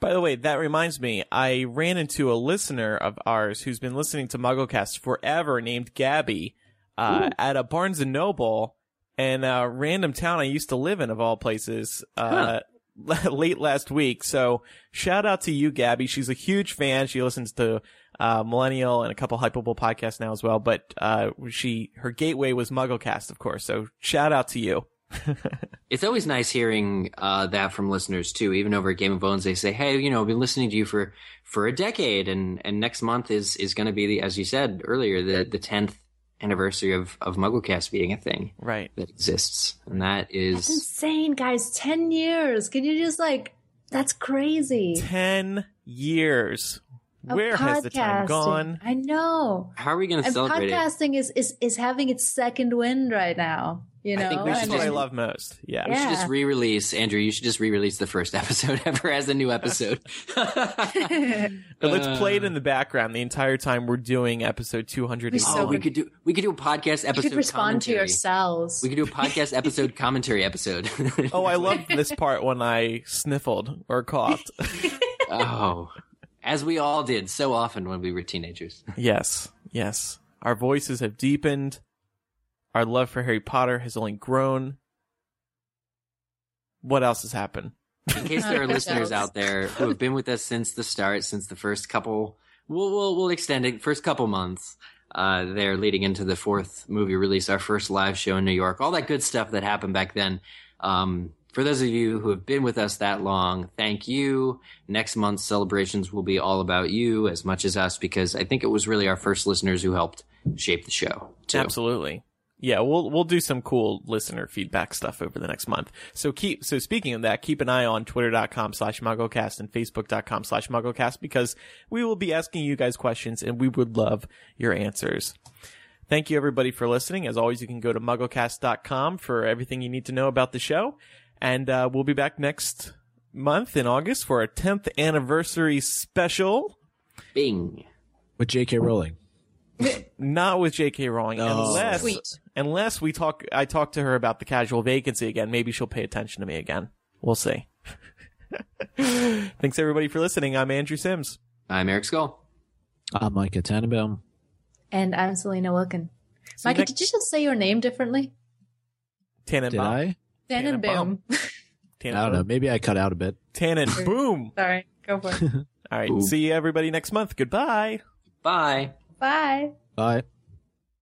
By the way, that reminds me, I ran into a listener of ours who's been listening to MuggleCast forever named Gabby uh, at a Barnes and Noble in a random town I used to live in, of all places, uh, <laughs> late last week. So shout out to you, Gabby. She's a huge fan. She listens to uh, Millennial and a couple Hypable podcasts now as well. But uh, she her gateway was MuggleCast, of course. So shout out to you. <laughs> It's always nice hearing uh, that from listeners too. Even over at Game of Owns, they say, "Hey, you know, I've been listening to you for for a decade, and and next month is is going to be the, as you said earlier, the the tenth anniversary of of MuggleCast being a thing Right. that exists, and that That's insane, guys. 10 years. Can you just like, that's crazy. 10 years. Of Where has the time podcasting. gone? I know. how are we going to celebrate it? podcasting is, is, is having its second wind right now. You know? I think we That's should what I love most. Yeah. We should just re-release Andrew. You should just re-release the first <laughs> episode ever as a new episode. <laughs> But let's play it Uh, in the background the entire time we're doing episode 200. We Oh, so we could- could do we could do a podcast episode. you could respond to yourselves. We could do a podcast episode commentary episode. Oh, I <laughs> love this part when I sniffled or coughed. oh, as we all did so often when we were teenagers. <laughs> yes, yes. Our voices have deepened. Our love for Harry Potter has only grown. What else has happened? In case there are <laughs> listeners out there who have been with us since the start, since the first couple, we'll we'll, we'll extend it first couple months. Uh, there leading into the fourth movie release, our first live show in New York, all that good stuff that happened back then. Um, for those of you who have been with us that long, thank you. Next month's celebrations will be all about you as much as us because I think it was really our first listeners who helped shape the show. Too. Absolutely. Yeah, we'll we'll do some cool listener feedback stuff over the next month. So keep so speaking of that, keep an eye on twitter.com slash mugglecast and facebook.com slash mugglecast because we will be asking you guys questions and we would love your answers. Thank you everybody for listening. As always, you can go to mugglecast.com for everything you need to know about the show. And uh, we'll be back next month in August for our 10th anniversary special. Bing. With J.K. Rowling. <laughs> Not with J.K. Rowling, Oh. unless Sweet. unless we talk. I talk to her about the casual vacancy again. Maybe she'll pay attention to me again. We'll see. <laughs> Thanks everybody for listening. I'm Andrew Sims. I'm Eric Scull. I'm Micah Tannenbaum. And I'm Selina Wilken. See Micah, next- did you just say your name differently? Tannenbaum. Did I? Tannenbaum. <laughs> I don't know. Maybe I cut out a bit. Tannen. Boom. Sorry. Go for it. <laughs> All right. Boom. See you everybody next month. Goodbye. Bye. Bye. Bye.